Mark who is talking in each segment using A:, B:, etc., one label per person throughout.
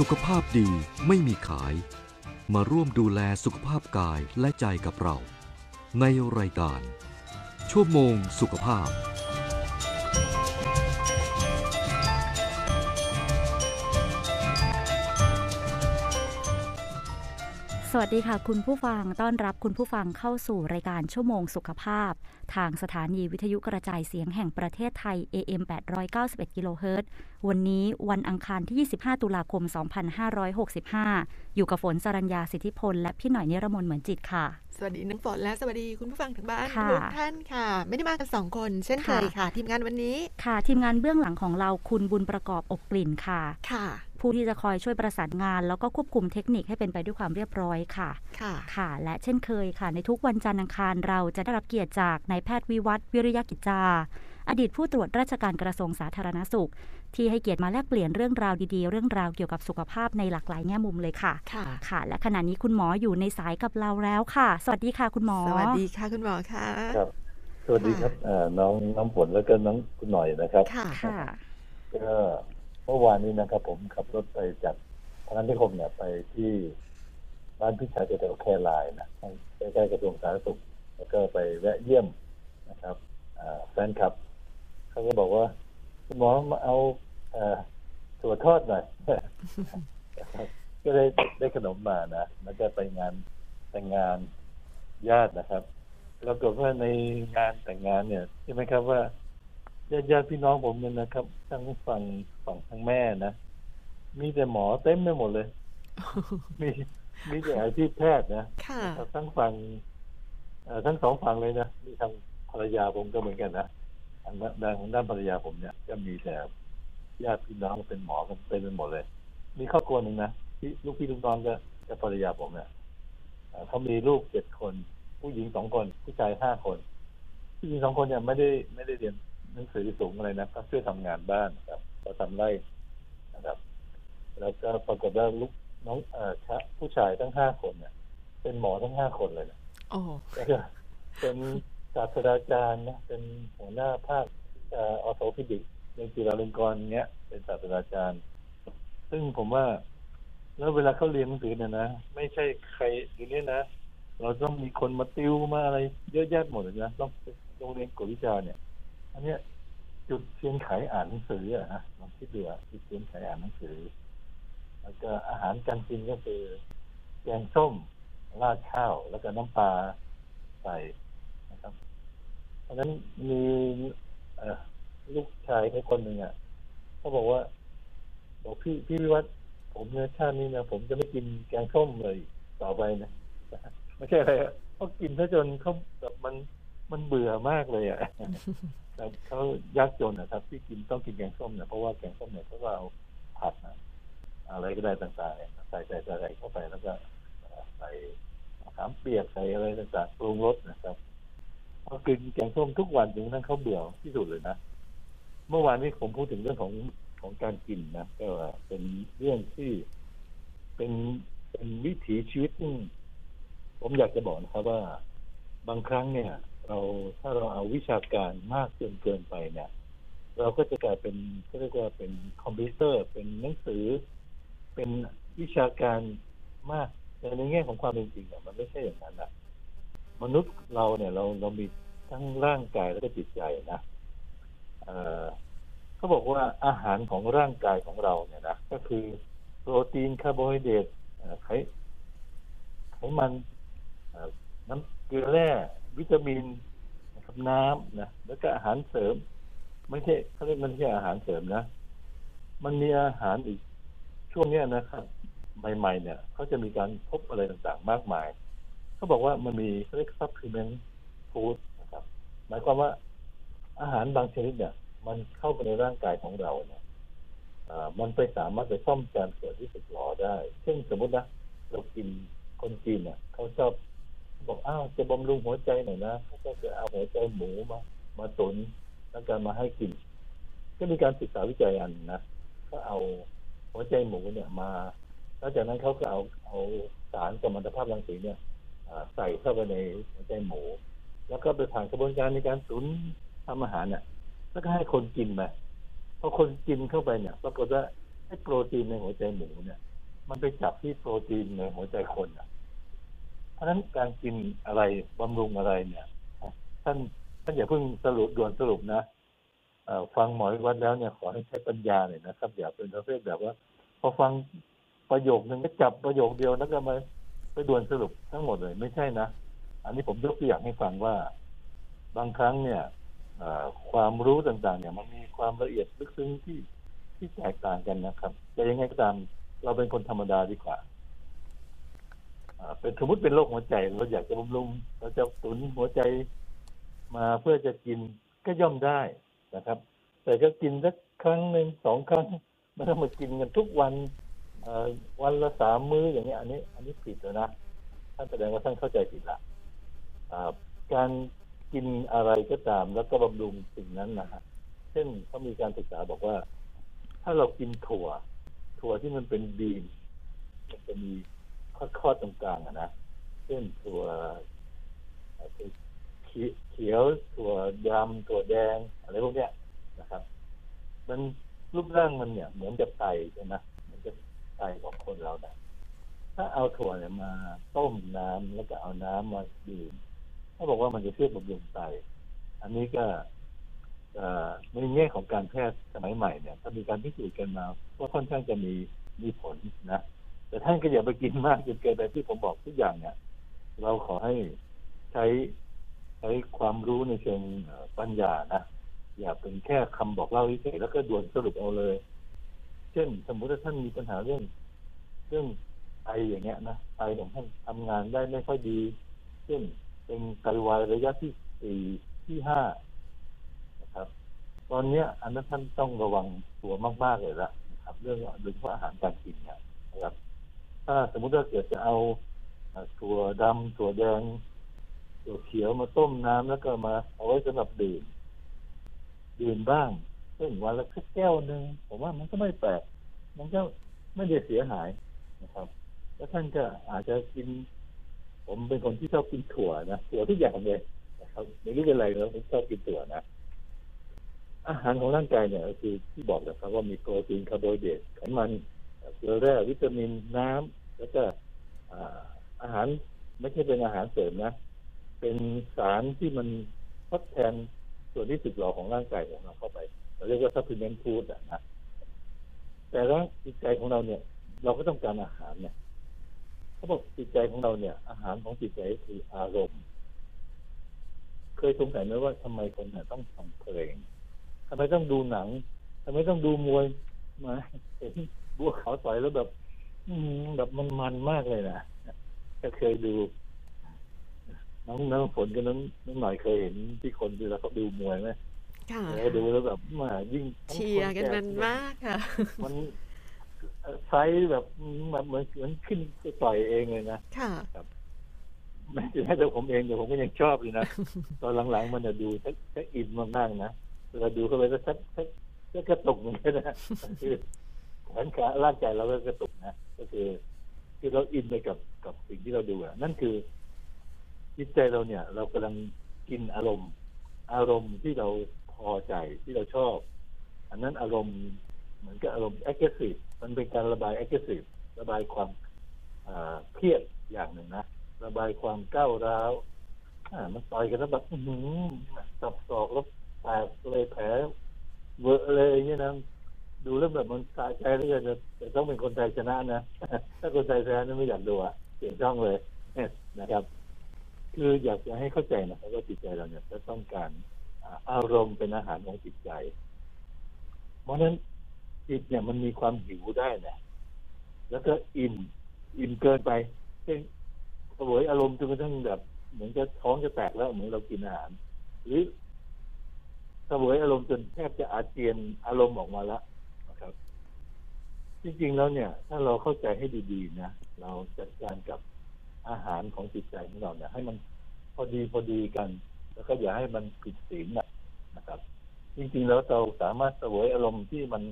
A: สุขภาพดีไม่มีขาย มาร่วมดูแลสุขภาพกายและใจกับเรา ในรายการ ชั่วโมงสุขภาพ
B: สวัสดีค่ะ คุณผู้ฟังต้อนรับคุณผู้ฟังเข้าสู่รายการชั่วโมงสุขภาพ ทางสถานีวิทยุกระจายเสียงแห่งประเทศไทย AM 891กิโลเฮิรตซ์วันนี้วันอังคารที่ 25 ตุลาคม 2565 อยู่กับฝนสรัญญาสิทธิพล และพี่หน่อยนิรมนเหมือนจิตค่ะ
C: สวัสดีน้องฝนและสวัสดีคุณผู้ฟังทางบ้าน
B: ค่ะ
C: ทุกท่านค่ะ ไม่ได้มากันสองคนเช่นเคย
B: ค่ะ
C: ค่ะ ทีมงานวันนี้
B: ค่ะ ทีมงานเบื้องหลังของเราคุณบุญประกอบอบกลิ่นค่ะ
C: ค่ะ
B: ผู้ที่จะคอยช่วยประสานงาน แล้วก็ควบคุมเทคนิคให้เป็นไปด้วยความเรียบร้อยค่ะ
C: ค่ะ
B: ค่ะ และเช่นเคยค่ะ ในทุกวันจันทร์อังคารเราจะได้รับเกียรติจากนายแพทย์วิวัฒน์วิริยกิจจา อดีตผู้ตรวจราชการกระทรวงสาธารณสุข ที่ให้เกียรติมาแลกเปลี่ยนเรื่องราวดีๆ เรื่องราวเกี่ยวกับสุขภาพในหลากหลายแง่มุมเลยค่ะ
C: ค่ะ
B: ค่ะ และขณะนี้คุณหมออยู่ในสายกับเราแล้วค่ะ สวัสดีค่ะคุณหมอ
C: สวัสดีค่ะคุณหมอค่ะ
D: ครับ สวัสดีครับเอ่อน้องน้องฝนแล้วก็น้องคุณหน่อยนะครับ
C: ค่ะ
B: ค่ะ
D: ก็ เมื่อวานนี้นะครับ ผมขับรถไปจากพนันนิคมเนี่ยไปที่บ้านพี่ชายแถวแครายนะใกล้ๆกระทรวงสาธารณสุข แล้วก็ไปแวะเยี่ยมนะครับแฟนคลับเขาก็บอกว่าคุณหมอมาเอาอ่อถั่วทอดหน่อยก็เลยได้ขนมมานะแล้วก็ไปงานแต่งงานญาตินะครับปรากฏว่าในงานแต่งงานเนี่ยใช่ไหมครับว่า ญาติญาติพี่น้องผมเนี่ยนะครับทั้งฝั่งฝั่งทั้งแม่นะมีแต่หมอเต็มไปหมดเลย มีมีแต่อาชีพแพทย์นะ
C: ค่ะ
D: ทั้งฝั่งเอ่อทั้งสองฝั่งเลยนะมีทางภรรยาผมก็เหมือนกันนะทางด้านทางด้านภรรยาผมเนี่ยก็มีแต่ญาติพี่น้องเป็นหมอกันเต็มไปหมดเลย มีครอบครัวหนึ่งนะที่ลูกพี่ลูกน้องก็กับภรรยาผมเนี่ยเอ่อเขามีลูกเจ็ดคน ผู้หญิงสองคน ผู้ชายห้าคน ผู้หญิงสองคนเนี่ยไม่ได้ไม่ได้เรียน หนังสือสูงอะไรนะก็ช่วยทำงานบ้านนะครับก็ทำไร่นะครับ แล้วก็ปรากฏว่าลูกน้องเอ่อชะผู้ชายทั้งห้าคนเนี่ย เป็นหมอทั้งห้าคนเลยนะ
C: โอ้
D: แล้วก็เป็นศาสตราจารย์นะเป็นหัวหน้าภาคเออโทพิดิกในจุฬาลงกรณ์เนี้ยเป็นศาสตราจารย์ ซึ่งผมว่า แล้วเวลาเขาเรียนหนังสือเนี่ยนะไม่ใช่ใครอยู่เนี่ยนะเราต้องมีคนมาติวมาอะไรเยอะแยะหมดเลยนะต้องโรงเรียนกวดวิชาเนี่ย อันเนี้ยจุดเทียนไขอ่านหนังสืออะฮะลองคิดดูอะจุดเทียนไขอ่านหนังสือ แล้วก็อาหารการกินก็คือ แกงส้มราดข้าว แล้วก็น้ำปลาใส่นะครับ เพราะฉะนั้นมีลูกชายแค่คนหนึ่งอะเขาบอกว่า บอกพี่พี่วิวัฒผมเนี่ยชาตินี้นะผมจะไม่กินแกงส้มเลยต่อไปนะไม่ใช่อะไรเขากินซะจนเขาแบบมัน มันเบื่อมากเลยอะแต่เขายากจนนะครับ ที่กินต้องกินแกงส้มเนี่ยเพราะว่าแกงส้มเนี่ยเขาก็เอาผัดนะอะไรก็ได้ต่างๆเนี่ยใส่ใส่ใส่เข้าไปแล้วก็ใส่ขามเปียกใส่อะไรต่างๆปรุงรสนะครับเขากินแกงส้มทุกวันจนกระทั่งเขาเบื่อที่สุดเลยนะเมื่อวานนี้ผมพูดถึงเรื่องของของการกินนะก็เป็นเรื่องที่เป็นเป็นวิถีชีวิตผมอยากจะบอกนะครับว่าบางครั้งเนี่ย เราถ้าเราเอาวิชาการมากจนเกินไปเนี่ย เราก็จะกลายเป็นก็เรียกว่าเป็นคอมพิวเตอร์ เป็นหนังสือ เป็นวิชาการมากแต่ในแง่ของความเป็นจริงอะมันไม่ใช่อย่างนั้นนะมนุษย์เราเนี่ยเราเรามีทั้งร่างกายแล้วก็จิตใจนะเเขาบอกว่าอาหารของร่างกายของเราเนี่ยนะก็คือโปรตีนคาร์โบไฮเดรตไขไขมันน้ำเกลือแร่ วิตามินนะครับน้ำนะแล้วก็อาหารเสริม ไม่ใช่เขาเรียกมันไม่ใช่อาหารเสริมนะ มันมีอาหารอีกช่วงเนี้ยนะครับใหม่ ๆ เนี่ยเขาจะมีการพบอะไรต่างๆ มากมายเขาบอกว่ามันมีเขาเรียก supplement food นะครับหมายความว่าอาหารบางชนิดเนี่ย มันเข้าไปในร่างกายของเราเนี่ยมันไปสามารถไปซ่อมแซมส่วนที่สึกหรอได้เช่นสมมตินะ เรากินคนจีนเนี่ยเขาชอบบอกอ้าวจะ บำรุงหัวใจหน่อยนะเขาก็จะเอาหัวใจหมูมามาตุนแล้วก็มาให้กิน ก็มีการศึกษาวิจัยอันนะก็เอาหัวใจหมูเนี่ยมาแล้วจากนั้นเขาก็เอาเอาสารกัมมันตภาพรังสีเนี่ยใส่เข้าไปในหัวใจหมู แล้วก็ไปผ่านกระบวนการในการตุนทำอาหารเนี่ยแล้วก็ให้คนกินไปพอคนกินเข้าไปเนี่ยปรากฏว่าไอ้โปรตีนในหัวใจหมูเนี่ย มันไปจับที่โปรตีนในหัวใจคนอะะฉะนั้นการกินอะไรบำรุงอะไรเนี่ยท่านท่านอย่าเพิ่งสรุปด่วนสรุปนะฟังหมอวิวัฒน์แล้วเนี่ยขอให้ใช้ปัญญาหน่อยนะครับ อย่าเป็นประเภทแบบว่า พอฟังประโยคนึงก็จับประโยคเดียวแล้วก็มาไปด่วนสรุปทั้งหมดเลย ไม่ใช่นะอันนี้ผมยกตัวอย่างให้ฟังว่า บางครั้งเนี่ยความรู้ต่างๆ เนี่ยมันมีความละเอียดลึกซึ้งที่ที่แตกต่างกันนะครับแต่ยังไงก็ตามเราเป็นคนธรรมดาดีกว่า เป็นสมมติเป็นโรคหัวใจเราอยากจะบำรุงเราจะตุนหัวใจมาเพื่อจะกินก็ย่อมได้นะครับ แต่ก็กินสักครั้งหนึ่งสองครั้งไม่ต้องมากินกันทุกวันวันละสามมื้ออย่างเงี้อันนี้ อันนี้ผิดแล้วนะท่านแสดงว่าท่านเข้าใจผิดละการกินอะไรก็ตาม แล้วก็บำรุงสิ่งนั้นนะฮะเช่นเขามีการศึกษาบอกว่า ถ้าเรากินถั่ว ถั่วที่มันเป็นบีนมันจะมี ข้อๆตรงกลางอะนะเช่นถั่วเขียวถั่วดำถั่วแดงอะไรพวกเนี้ยนะครับ มันรูปร่างมันเนี่ย เหมือนกับไตใช่ไหมเหมือนกับไตของคนเราเนี่ยถ้าเอาถั่วเนี่ยมาต้มน้ำแล้วก็เอาน้ำมาดื่มเขาบอกว่ามันจะช่วยบำรุงไต อันนี้ก็ในแง่ของการแพทย์สมัยใหม่เนี่ยถ้ามีการพิสูจน์กันมาว่าค่อนข้างจะมีมีผลนะ แต่ท่านก็อย่าไปกินมากจนเกินไปที่ผมบอกทุกอย่างเนี่ยเราขอให้ใช้ใช้ความรู้ในเชิงปัญญานะอย่าเป็นแค่คำบอกเล่าเฉยแล้วก็ด่วนสรุปเอาเลย เช่น สมมุติว่าท่านมีปัญหาเรื่อง เรื่องไออย่างเงี้ยนะไอของท่านทำงานได้ไม่ค่อยดี เช่นเป็นไตวายระยะที่สี่ที่ห้านะครับ ตอนเนี้ย อันนั้นท่านต้องระวังตัวมาก ๆ เลยละนะครับ เรื่องโดยเฉพาะอาหารการกินเนี่ยนะครับ ถ้าสมมุติว่าเกิดจะเอาถั่วดำถั่วแดงถั่วเขียวมาต้มน้ำแล้วก็มาเอาไว้สำหรับดื่ม ดื่มบ้างเช่นวันละแค่แก้วหนึ่งผมว่ามันก็ไม่แปลกมันก็ไม่ได้เสียหายนะครับ แล้วท่านก็อาจจะกิน ผมเป็นคนที่ชอบกินถั่วนะถั่วทุกอย่างเลยนะครับไม่รู้เป็นไรแล้วผมชอบกินถั่วนะอาหารของร่างกายเนี่ยคือที่บอกนะครับว่ามีโปรตีนคาร์โบไฮเดรตไขมัน เกลือแร่วิตามินน้ำแล้วก็อาหารไม่ใช่เป็นอาหารเสริมนะ เป็นสารที่มันทดแทนส่วนที่สึกหรอของร่างกายของเราเข้าไปเราเรียกว่า supplement food อะนะแต่แล้วจิตใจของเราเนี่ย เราก็ต้องการอาหารเนี่ยเขาบอกจิตใจของเราเนี่ย อาหารของจิตใจคืออารมณ์ เคยสงสัยไหมว่าทำไมคนเนี่ยต้องฟังเพลงทำไมต้องดูหนังทำไมต้องดูมวยมาเห็น บัวขาวต่อยแล้วแบบ อืมแบบมันมันมากเลยนะก็เคยดู น้องน้องฝนกับน้องน้องหน่อยเคยเห็นที่คนเวลาเขาดูมวยไหม
C: ค่ะ
D: แล้วดูแล้วแบบมายิ่งทั้ง
C: เชียร์กัน
D: คแมั
C: นมากค่ะ
D: มันเอ่อไซส์แบบแบบเหมือนเหมือนขึ้นไปต่อยเองเลยนะ
C: ค่ะ
D: แม้แต่ผมเองแต่ผมก็ยังชอบเลยนะ ตอนหลังๆมันจะดูถ้าถ้าอินมากๆนะเวลาดูเข้าไปแล้วชักชักชักกระตุกเหมือนกันนะคือ แขนขาร่างกายเราก็กระตุกนะก็คือคือเราอินไปกับกับสิ่งที่เราดูอะนั่นคือจิตใจเราเนี่ย เรากำลังกินอารมณ์ อารมณ์ที่เราพอใจที่เราชอบ อันนั้นอารมณ์เหมือนกับอารมณ์ aggressive มันเป็นการระบาย aggressive ระบายความเครียดอย่างหนึ่งนะระบายความก้าวร้าวอ่ามันต่อยกันแล้วแบบหืมสับศอกแล้วแตกเลยแผลเวอะเลยอย่างเงี้ยนะ ดูแล้วแบบมันสะใจเหลยจะจะต้องเป็นคนไทยชนะนะ ถ้าคนไทยแพ้นี่ไม่อยากดูอะเสียนช่องเลยนะครับ คืออยากจะให้เข้าใจนะครับว่าจิตใจเราเนี่ยจะต้องการอารมณ์เป็นอาหารของจิตใจ เพราะฉะนั้นจิตเนี่ยมันมีความหิวได้นะแล้วก็อิ่มอิ่มเกินไปเช่นเสวยอารมณ์จนกระทั่งแบบ เหมือนจะท้องจะแตกแล้วเหมือนเรากินอาหาร หรือเสวยอารมณ์จนแทบจะอาเจียนอารมณ์ออกมาแล้ว จริงๆแล้วเนี่ย ถ้าเราเข้าใจให้ดีๆนะเราจัดการกับอาหารของจิตใจของเราเนี่ย ให้มันพอดีพอดีกัน แล้วก็อย่าให้มันผิดศีลนะนะครับ จริงๆแล้วเราสามารถเสวยอารมณ์ที่มัน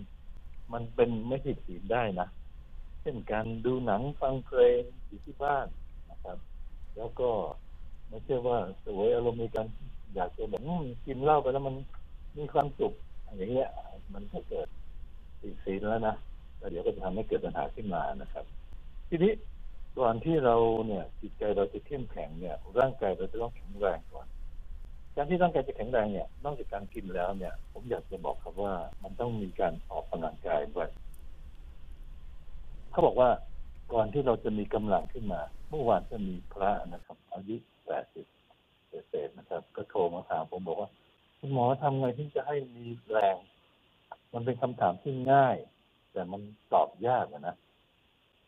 D: มันเป็นไม่ผิดศีลได้นะเช่นการดูหนังฟังเพลงอยู่ที่บ้านนะครับ แล้วก็ไม่ใช่ว่าสวยอารมณ์ในการอยากจะแบบอืมกินเหล้าไปแล้วมันมีความสุขอย่างเงี้ยมันก็เกิดติดศีลแล้วนะ แล้วเดี๋ยวก็จะทำให้เกิดปัญหาขึ้นมานะครับ ทีนี้ก่อนที่เราเนี่ยจิตใจเราจะเข้มแข็งเนี่ยร่างกายเราจะต้องแข็งแรงก่อน การที่ร่างกายจะแข็งแรงเนี่ย นอกจากการกินแล้วเนี่ย ผมอยากจะบอกครับว่ามันต้องมีการออกกำลังกายด้วยเขาบอกว่าก่อนที่เราจะมีกำลังขึ้นมา เมื่อวานจะมีพระนะครับ อายุแปดสิบเศษนะครับ ก็โทรมาถามผมบอกว่า คุณหมอทำไงที่จะให้มีแรง มันเป็นคำถามที่ง่าย แต่มันตอบยากนะ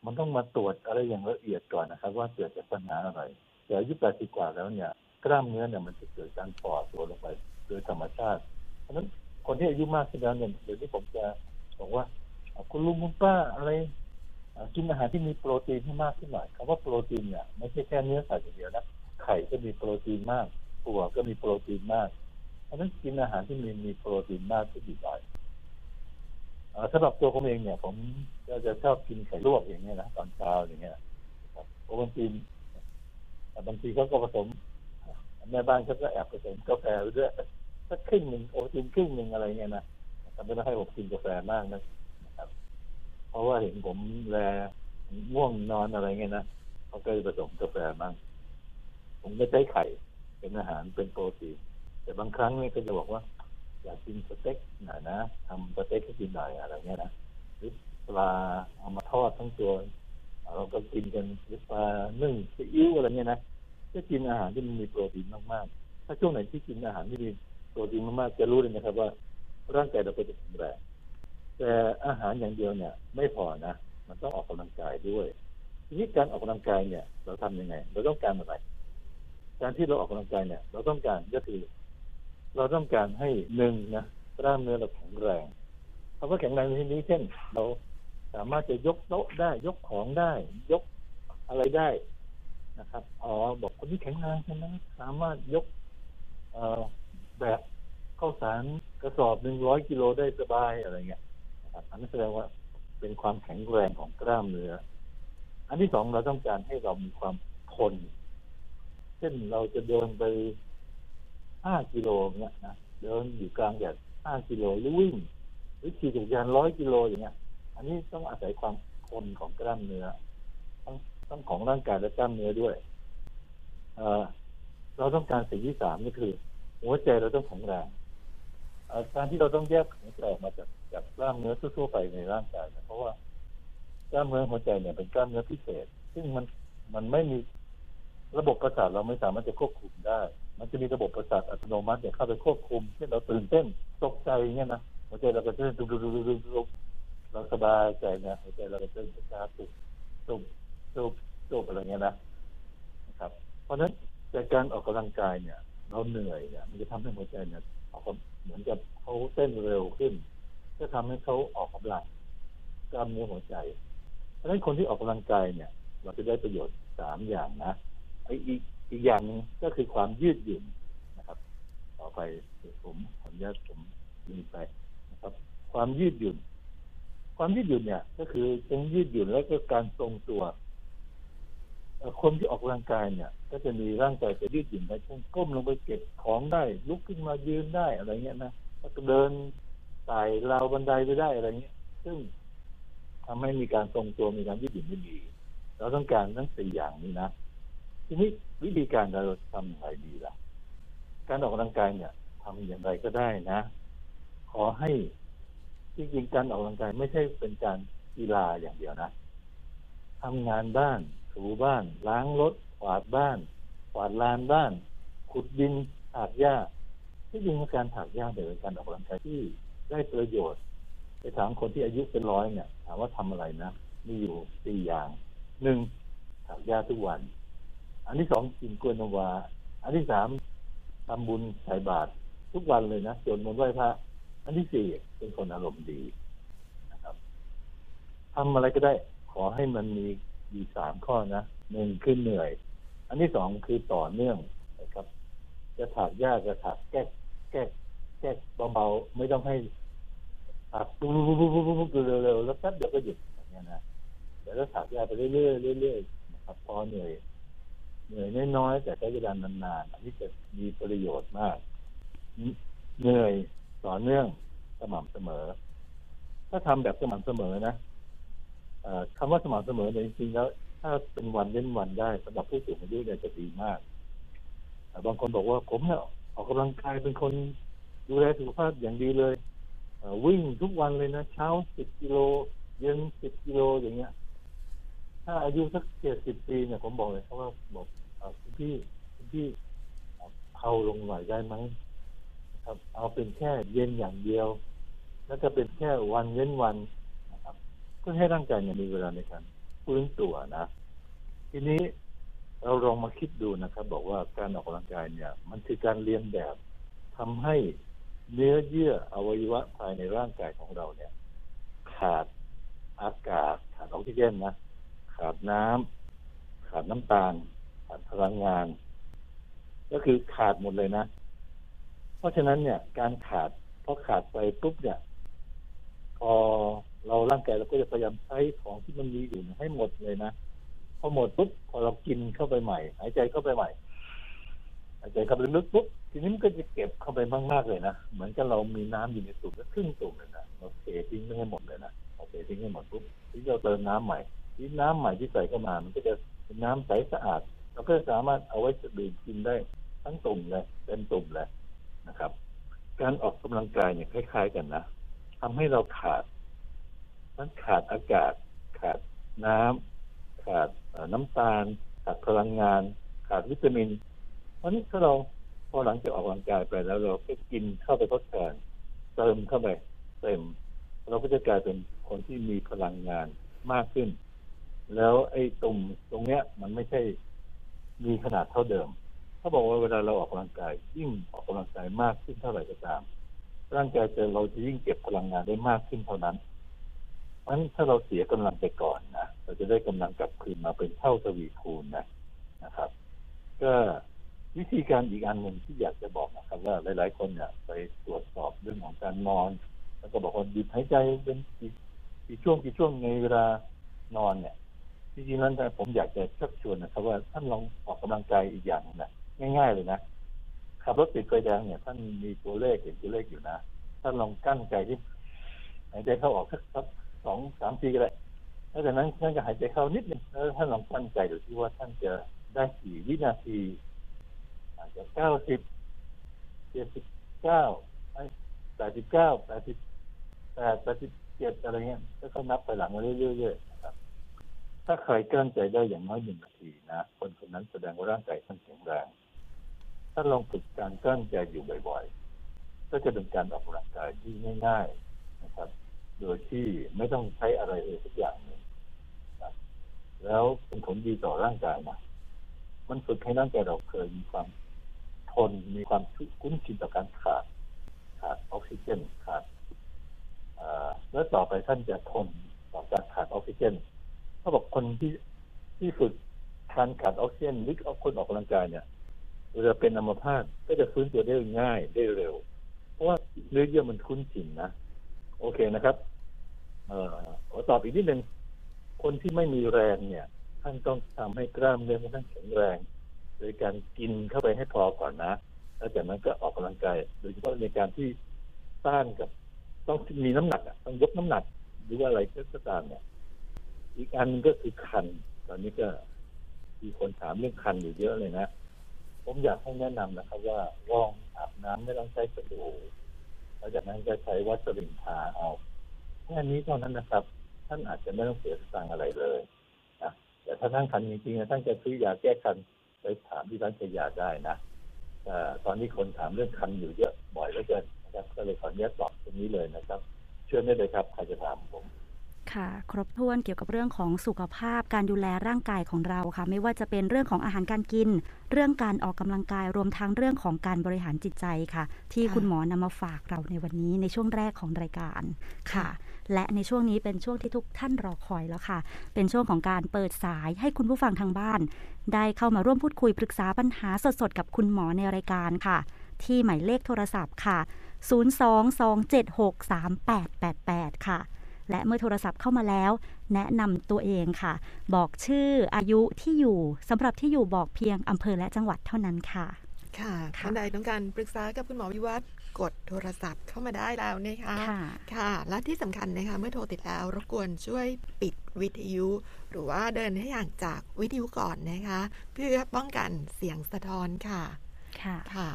D: มันต้องมาตรวจอะไรอย่างละเอียดก่อนนะครับ ว่าเกิดจากปัญหาอะไร แต่อายุแปดสิบกว่าแล้วเนี่ย กล้ามเนื้อเนี่ยมันจะเกิดการฝ่อตัวลงไปโดยธรรมชาติ เพราะฉะนั้นคนที่อายุมากขึ้นแล้วเนี่ยเดี๋ยวที่ผมจะบอกว่าคุณลุงคุณป้าอะไรกินอาหารที่มีโปรตีนให้มากขึ้นหน่อยคำว่าโปรตีนเนี่ยไม่ใช่แค่เนื้อสัตว์อย่างเดียวนะไข่ก็มีโปรตีนมากถั่วก็มีโปรตีนมาก เพราะฉะนั้นกินอาหารที่มีมีโปรตีนมากก็ดีหน่อย สำหรับตัวผมเองเนี่ย ผมก็จะชอบกินไข่ลวกอย่างเงี้ยนะตอนเช้าอย่างเงี้ยครับโปรตีนบางทีเขาก็ผสมแม่บ้านเขาก็แอบผสมกาแฟไปด้วยสักครึ่งหนึ่งโอวตินครึ่งหนึ่งอะไรเงี้ยนะแต่ไม่ต้ให้ผมกินกาแฟมากนะครับ เพราะว่าเห็นผมแลง่วงนอนอะไรเงี้ยนะเขาก็จะผสมกาแฟบ้างผมก็ใช้ไข่เป็นอาหารเป็นโปรตีนแต่บางครั้งเนี่ยก็จะบอกว่า อยากกินสเต็กหน่อยนะทำสเต็กให้กินหน่อยอะไรเงี้ยนะหรือปลาเอามาทอดทั้งตัว เราก็กินกันหรือปลานึ่งซีอิ๊วอะไรเงี้ยนะก็กินอาหารที่มันมีโปรตีนมากๆ ถ้าช่วงไหนที่กินอาหารที่มีโปรตีนมากๆจะรู้เลยนะครับว่า ร่างกายเราก็จะแข็งแรงแต่อาหารอย่างเดียวเนี่ย ไม่พอนะ มันต้องออกกำลังกายด้วยทีนี้การออกกำลังกายเนี่ย เราทำยังไง เราต้องการอะไร การที่เราออกกำลังกายเนี่ย เราต้องการก็คือ เราต้องการให้หนึ่งนะกล้ามเนื้อเราแข็งแรงคำว่าแข็งแรงในที่นี้เช่น เราสามารถจะยกโต๊ะได้ ยกของได้ ยกอะไรได้นะครับอ๋อบอกคนที่แข็งแรงใช่ไหมสามารถยกแบบข้าวสารกระสอบหนึ่งร้อยกิโลได้สบายอะไรเงี้ยนะครับอันนั้แสดงว่าเป็นความแข็งแรงของกล้ามเนื้อ อันที่สองเราต้องการให้เรามีความทน เช่นเราจะเดินไป ห้ากิโลเงี้ยนะเดินอยู่กลางแดดห้ากิโลหรือวิ่งหรือขี่จักรยานร้อยกิโลอย่างเงี้ย อันนี้ต้องอาศัยความทนของกล้ามเนื้อทั้งทั้งของร่างกายและกล้ามเนื้อด้วยเออเราต้องการสิ่งที่สามนี่คือ หัวใจเราต้องแข็งแรงการที่เราต้องแยกหัวใจออกมาจากจากกล้ามเนื้อทั่วๆไปในร่างกายนี่ยเพราะว่ากล้ามเนื้อหัวใจเนี่ยเป็นกล้ามเนื้อพิเศษ ซึ่งมันมันไม่มีระบบประสาทเราไม่สามารถจะควบคุมได้ มันจะมีระบบประสาทอัตโนมัติเนี่ยเข้าไปควบคุมเช่นเราตื่นเต้นตกใจอย่างเงี้ยนะหัวใจเราก็เต้นตุบตุบตุบตุบตุเราสบายใจนะหัวใจเราก็เต้นช้าตุบตุบตุบตุบอะไรเงี้ยนะนะครับ เพราะฉะนั้นแต่การออกกำลังกายเนี่ย เราเหนื่อยเนี่ยมันจะทำให้หัวใจเนี่ยออกกำเหมือนกับเขาเต้นเร็วขึ้นก็ทำให้เขาออกกำลังกล้ามเนื้อหัวใจ เพราะฉะนั้นคนที่ออกกำลังกายเนี่ย เราจะได้ประโยชน์สามอย่างนะไอ้อีก อีกอย่างนึงก็คือความยืดหยุ่นนะครับ ต่อไปผมขออนุญาตผมลืมไปนะครับ ความยืดหยุ่น ความยืดหยุ่นเนี่ย ก็คือทั้งยืดหยุ่นแล้วก็การทรงตัวคนที่ออกกำลังกายเนี่ย ก็จะมีร่างกายจะยืดหยุ่นได้เช่นก้มลงไปเก็บของได้ ลุกขึ้นมายืนได้อะไรเงี้ยนะแล้วก็เดินไต่ราวบันไดไปได้อะไรเงี้ย ซึ่งทำให้มีการทรงตัวมีการยืดหยุ่นที่ดี เราต้องการทั้งสี่อย่างนี้นะ ทีนี้วิธีการเราทำอย่างไรดีล่ะ การออกกำลังกายเนี่ยทำอย่างไรก็ได้นะ ขอให้จริงๆการออกกำลังกายไม่ใช่เป็นการกีฬาอย่างเดียวนะทำงานบ้านถูบ้าน ล้างรถกวาดบ้านกวาดลานบ้าน ขุดดินถากหญ้าที่จริงการถากหญ้าเป็นการออกกำลังกายที่ได้ประโยชน์ไปถามคนที่อายุเป็นร้อยเนี่ย ถามว่าทำอะไรนะ มีอยู่สี่อย่างหนึ่งถากหญ้าทุกวัน อันที่สองกินกล้วยนำวา อันที่สามทำบุญใส่บาตรทุกวันเลยนะสวดมนไหว้พระ อันที่สี่เป็นคนอารมณ์ดีนะครับทำอะไรก็ได้ ขอให้มันมีมีสามข้อนะหนึ่งคือเหนื่อย อันที่สองคือต่อเนื่องนะครับ จะถากหญ้าจะถากแก้แก้แก้เบาๆไม่ต้องให้ถากปุ๊บปุ๊บปุ๊บปุ๊บเร็วๆแล้วแป๊บเดียวก็หยุดอย่างเงี้ยนะเดี๋ยวเราถากหญ้าไปเรื่อยๆเรื่อยๆนะครับพอเหนื่อย เหนื่อยน้อยๆแต่ใช้เวลานานๆอันนี้จะมีประโยชน์มาก เหนื่อยต่อเนื่องสม่ำเสมอ ถ้าทำแบบสม่ำเสมอนะอ่อคำว่าสม่ำเสมอเนี่ยจริงแล้ว ถ้าเป็นวันเว้นวันได้สำหรับผู้สูงอายุเนี่ยจะดีมากบางคนบอกว่าผมเนี่ยออกกำลังกายเป็นคนดูแลสุขภาพอย่างดีเลยวิ่งทุกวันเลยนะ เช้าสิบกิโลเย็นสิบกิโลอย่างเงี้ย ถ้าอายุสักเจ็ดสิบปีเนี่ยผมบอกเลยเขาว่าบอกอคุณพี่คุณพี่เอาลงหน่อยได้ไหมนะครับ เอาเป็นแค่เย็นอย่างเดียว แล้วก็เป็นแค่วันเว้นวันนะครับเพื่อให้ร่างกายเนี่ยมีเวลาในการฟื้นตัวนะ ทีนี้เราลองมาคิดดูนะครับ บอกว่าการออกกำลังกายเนี่ย มันคือการเรียนแบบทำให้เนื้อเยื่ออวัยวะภายในร่างกายของเราเนี่ย ขาดอากาศขาดออกซิเจนนะ ขาดน้ำขาดน้ำตาล ขาดพลังงาน ก็คือขาดหมดเลยนะ เพราะฉะนั้นเนี่ย การขาดพอขาดไปปุ๊บเนี่ย พอเราร่างกายเราก็จะพยายามใช้ของที่มันมีอยู่ให้หมดเลยนะพอหมดปุ๊บพอเรากินเข้าไปใหม่ หายใจเข้าไปใหม่หายใจเข้าไปลึกปุ๊บทีนี้มันก็จะเก็บเข้าไปมากๆเลยนะเหมือนกับเรามีน้ำอยู่ในตุ่มแล้วครึ่งตุ่มเลยนะเราเททิ้งไม่ให้หมดเลยนะเราเททิ้งให้หมดปุ๊บทีนี้เราเติมน้ำใหม่ ที่น้ำใหม่ที่ใส่เข้ามา มันก็จะเป็นน้ำใสสะอาดเราก็สามารถเอาไว้ดื่มกินได้ทั้งตุ่มเลยเต็มตุ่มเลยนะครับ การออกกำลังกายเนี่ยคล้าย ๆ กันนะทำให้เราขาดทั้งขาดอากาศ ขาดน้ำขาดน้ำตาล ขาดพลังงาน ขาดวิตามินเพราะนี้ถ้าเราพอหลังจากออกกำลังกายไปแล้วเราก็กินเข้าไปทดแทนเติมเข้าไปเต็ม เราก็จะกลายเป็นคนที่มีพลังงานมากขึ้น แล้วไอ้ตุ่มตรงเนี้ย มันไม่ใช่มีขนาดเท่าเดิม เขาบอกว่าเวลาเราออกกำลังกาย ยิ่งออกกำลังกายมากขึ้นเท่าไหร่ก็ตาม ร่างกายจะเราจะยิ่งเก็บพลังงานได้มากขึ้นเท่านั้นเพราะฉะนั้นถ้าเราเสียกำลังไปก่อนนะเราจะได้กำลังกลับคืนมาเป็นเท่าทวีคูณนะนะครับ ก็วิธีการอีกอันหนึ่งที่อยากจะบอกนะครับ ว่าหลาย ๆ คนเนี่ยไปตรวจสอบเรื่องของการนอน แล้วก็บอกว่าหยุดหายใจเป็นกี่ช่วงกี่ช่วงในเวลานอนเนี่ย จริงๆแล้วเนี่ยผมอยากจะชักชวนนะครับว่าท่านลองออกกำลังกายอีกอย่างหนึ่งนะง่าย ๆ เลยนะขับรถติดไฟแดงเนี่ยท่านมีตัวเลขเห็นตัวเลขอยู่นะท่านลองกั้นใจที่หายใจเข้าออกสักสักสองสามทีก็ได้แล้วจากนั้นท่านก็หายใจเข้านิดนึงแล้วท่านลองกั้นใจดูที่ว่าท่านจะได้กี่วินาทีอาจจะเก้าสิบเจ็ดสิบเก้าแปดสิบเก้าแปดสิบแปดแปดสิบเจ็ดอะไรเงี้ยแล้วก็นับไปหลังมาเรื่อยๆ ถ้าใครกลั้นใจได้อย่างน้อยหนึ่งนาทีนะคนคนนั้นแสดงว่าร่างกายท่านแข็งแรง ถ้าลองฝึกการกลั้นใจอยู่บ่อยๆ ก็จะเป็นการออกกำลังกายที่ง่ายๆนะครับ โดยที่ไม่ต้องใช้อะไรเลยทุกอย่างเลยนะแล้วเป็นผลดีต่อร่างกายนะมันฝึกให้ร่างกายเราเคยมีความทนมีความคุ้นชินต่อการขาดขาดออกซิเจนขาดอ่าแล้วต่อไปท่านจะทนต่อการขาดออกซิเจน เขาบอกคนที่ที่ฝึกการขาดออกซิเจนหรือคนออกกำลังกายเนี่ยเวลาเป็นอัมพาตก็จะฟื้นตัวได้ง่ายได้เร็ว เพราะว่าเนื้อเยื่อมันคุ้นชินนะ โอเคนะครับเอ่อขอตอบอีกนิดหนึ่งคนที่ไม่มีแรงเนี่ย ท่านต้องทำให้กล้ามเนื้อของท่านแข็งแรง โดยการกินเข้าไปให้พอก่อนนะ แล้วจากนั้นก็ออกกำลังกายโดยเฉพาะในการที่ต้านกับ ต้องมีน้ำหนักอะต้องยกน้ำหนัก หรือว่าอะไรก็ตามเนี่ย อีกอันก็คือคัน ตอนนี้ก็มีคนถามเรื่องคันอยู่เยอะเลยนะ ผมอยากให้แนะนำนะครับ ว่าลองอาบน้ำไม่ต้องใช้สบู่แล้วจากนั้นก็ใช้วัสลินทาเอาแค่นี้เท่านั้นนะครับ ท่านอาจจะไม่ต้องเสียสตางค์อะไรเลยนะแต่ถ้าท่านคันจริงๆนะท่านจะซื้อยาแก้คันไปถามที่ร้านขายยาได้นะแต่ตอนนี้คนถามเรื่องคันอยู่เยอะบ่อยเหลือเกินนะครับ ก็เลยขออนุญาตตอบตรงนี้เลยนะครับ เชิญได้เลยครับใครจะถามผม
B: ค่ะ ครบถ้วนเกี่ยวกับเรื่องของสุขภาพการดูแลร่างกายของเราค่ะ ไม่ว่าจะเป็นเรื่องของอาหารการกิน เรื่องการออกกำลังกายรวมทั้งเรื่องของการบริหารจิตใจค่ะ ที่
C: ค่ะ
B: คุณหมอนำมาฝากเราในวันนี้ในช่วงแรกของรายการค่ะ และในช่วงนี้เป็นช่วงที่ทุกท่านรอคอยแล้วค่ะ เป็นช่วงของการเปิดสายให้คุณผู้ฟังทางบ้าน ได้เข้ามาร่วมพูดคุยปรึกษาปัญหาสดๆกับคุณหมอในรายการค่ะ ที่หมายเลขโทรศัพท์ค่ะ 022763888 ค่ะ และเมื่อโทรศัพท์เข้ามาแล้ว แนะนำตัวเองค่ะ บอกชื่ออายุที่อยู่สำหรับที่อยู่บอกเพียงอำเภอและจังหวัดเท่านั้นค่ะ
C: ค่ะ
B: ค่ะ
C: ท่านใดต้องการปรึกษากับคุณหมอวิวัฒน์กดโทรศัพท์เข้ามาได้แล้วนะคะ
B: ค่ะ
C: ค่ะ และที่สำคัญนะคะ เมื่อโทรติดแล้วรบกวนช่วยปิดวิทยุ หรือว่าเดินให้ห่างจากวิทยุก่อนนะคะ เพื่อป้องกันเสียงสะท้อนค่ะ
B: ค่ะ
C: ค่ะ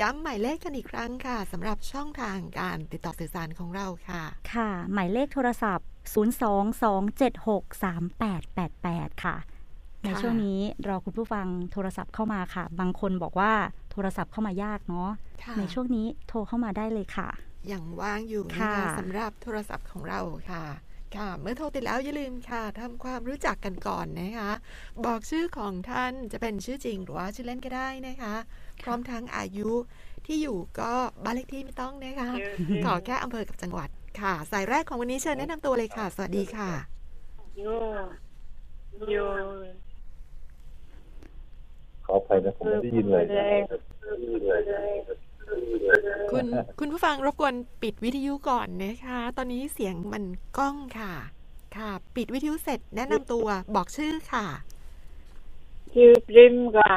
C: ย้ำหมายเลขกันอีกครั้งค่ะสำหรับช่องทางการติดต่อสื่อสารของเราค่ะ
B: ค่ะ หมายเลขโทรศัพท์ 022763888 ค่ะ ในช่วงนี้รอคุณผู้ฟังโทรศัพท์เข้ามาค่ะ บางคนบอกว่าโทรศัพท์เข้ามายากเนาะ
C: ค่ะ
B: ในช่วงนี้โทรเข้ามาได้เลยค่ะ
C: ยังว่างอยู่นะ
B: ค่ะ
C: คะสำหรับโทรศัพท์ของเราค่ะ ค่ะ เมื่อโทรติดแล้วอย่าลืมค่ะทำความรู้จักกันก่อนนะคะ บอกชื่อของท่านจะเป็นชื่อจริงหรือว่าชื่อเล่นก็ได้นะคะ พร้อมทั้งอายุที่อยู่ก็บ้านเลขที่ไม่ต้องนะคะขอแค่อำเภอกับจังหวัดค่ะ สายแรกของวันนี้เชิญแนะนำตัวเลยค่ะ สวัสดีค่ะ
E: โยโย
D: ขออภัยนะผมไม่ได้ยินเลยนะ
C: คุณคุณผู้ฟังรบกวนปิดวิทยุก่อนนะคะ ตอนนี้เสียงมันก้องค่ะ ค่ะ ปิดวิทยุเสร็จแนะนำตัวบอกชื่อค่ะ
E: ชื่อพริมค่ะ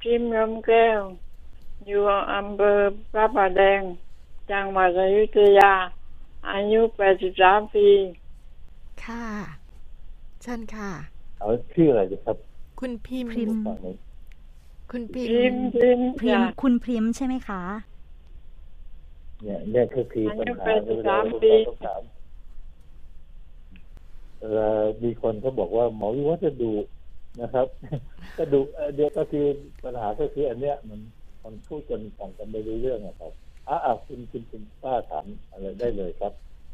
E: พริมลมแก้ว อยู่อำเภอพระประแดง จังหวัดอยุธยา อายุ 83 ปี
C: ค่ะเชิญค่ะ
D: เอาชื่ออะไรดีครับ
C: คุณพิมพ์ คุณพิ
E: พริม
C: มพ์
E: พริม
B: พริม
E: จ้ะ
B: คุณพริมใช่ไหมคะ
D: เนี่ยเนี่ยคือคือปัญหา
E: อายุ
D: เวลา
E: 83ปี
D: ต้องถามเออมีคนเขาบอกว่าหมอวิวัฒน์จะดูนะครับก็ดูเอ่อเดี๋ยวก็คือปัญหาก็คืออันเนี้ยมันมันพูดกันฟังกันไม่รู้เรื่องอะครับอะอะคุณคุณคุณป้าถามอะไรได้เลยครับ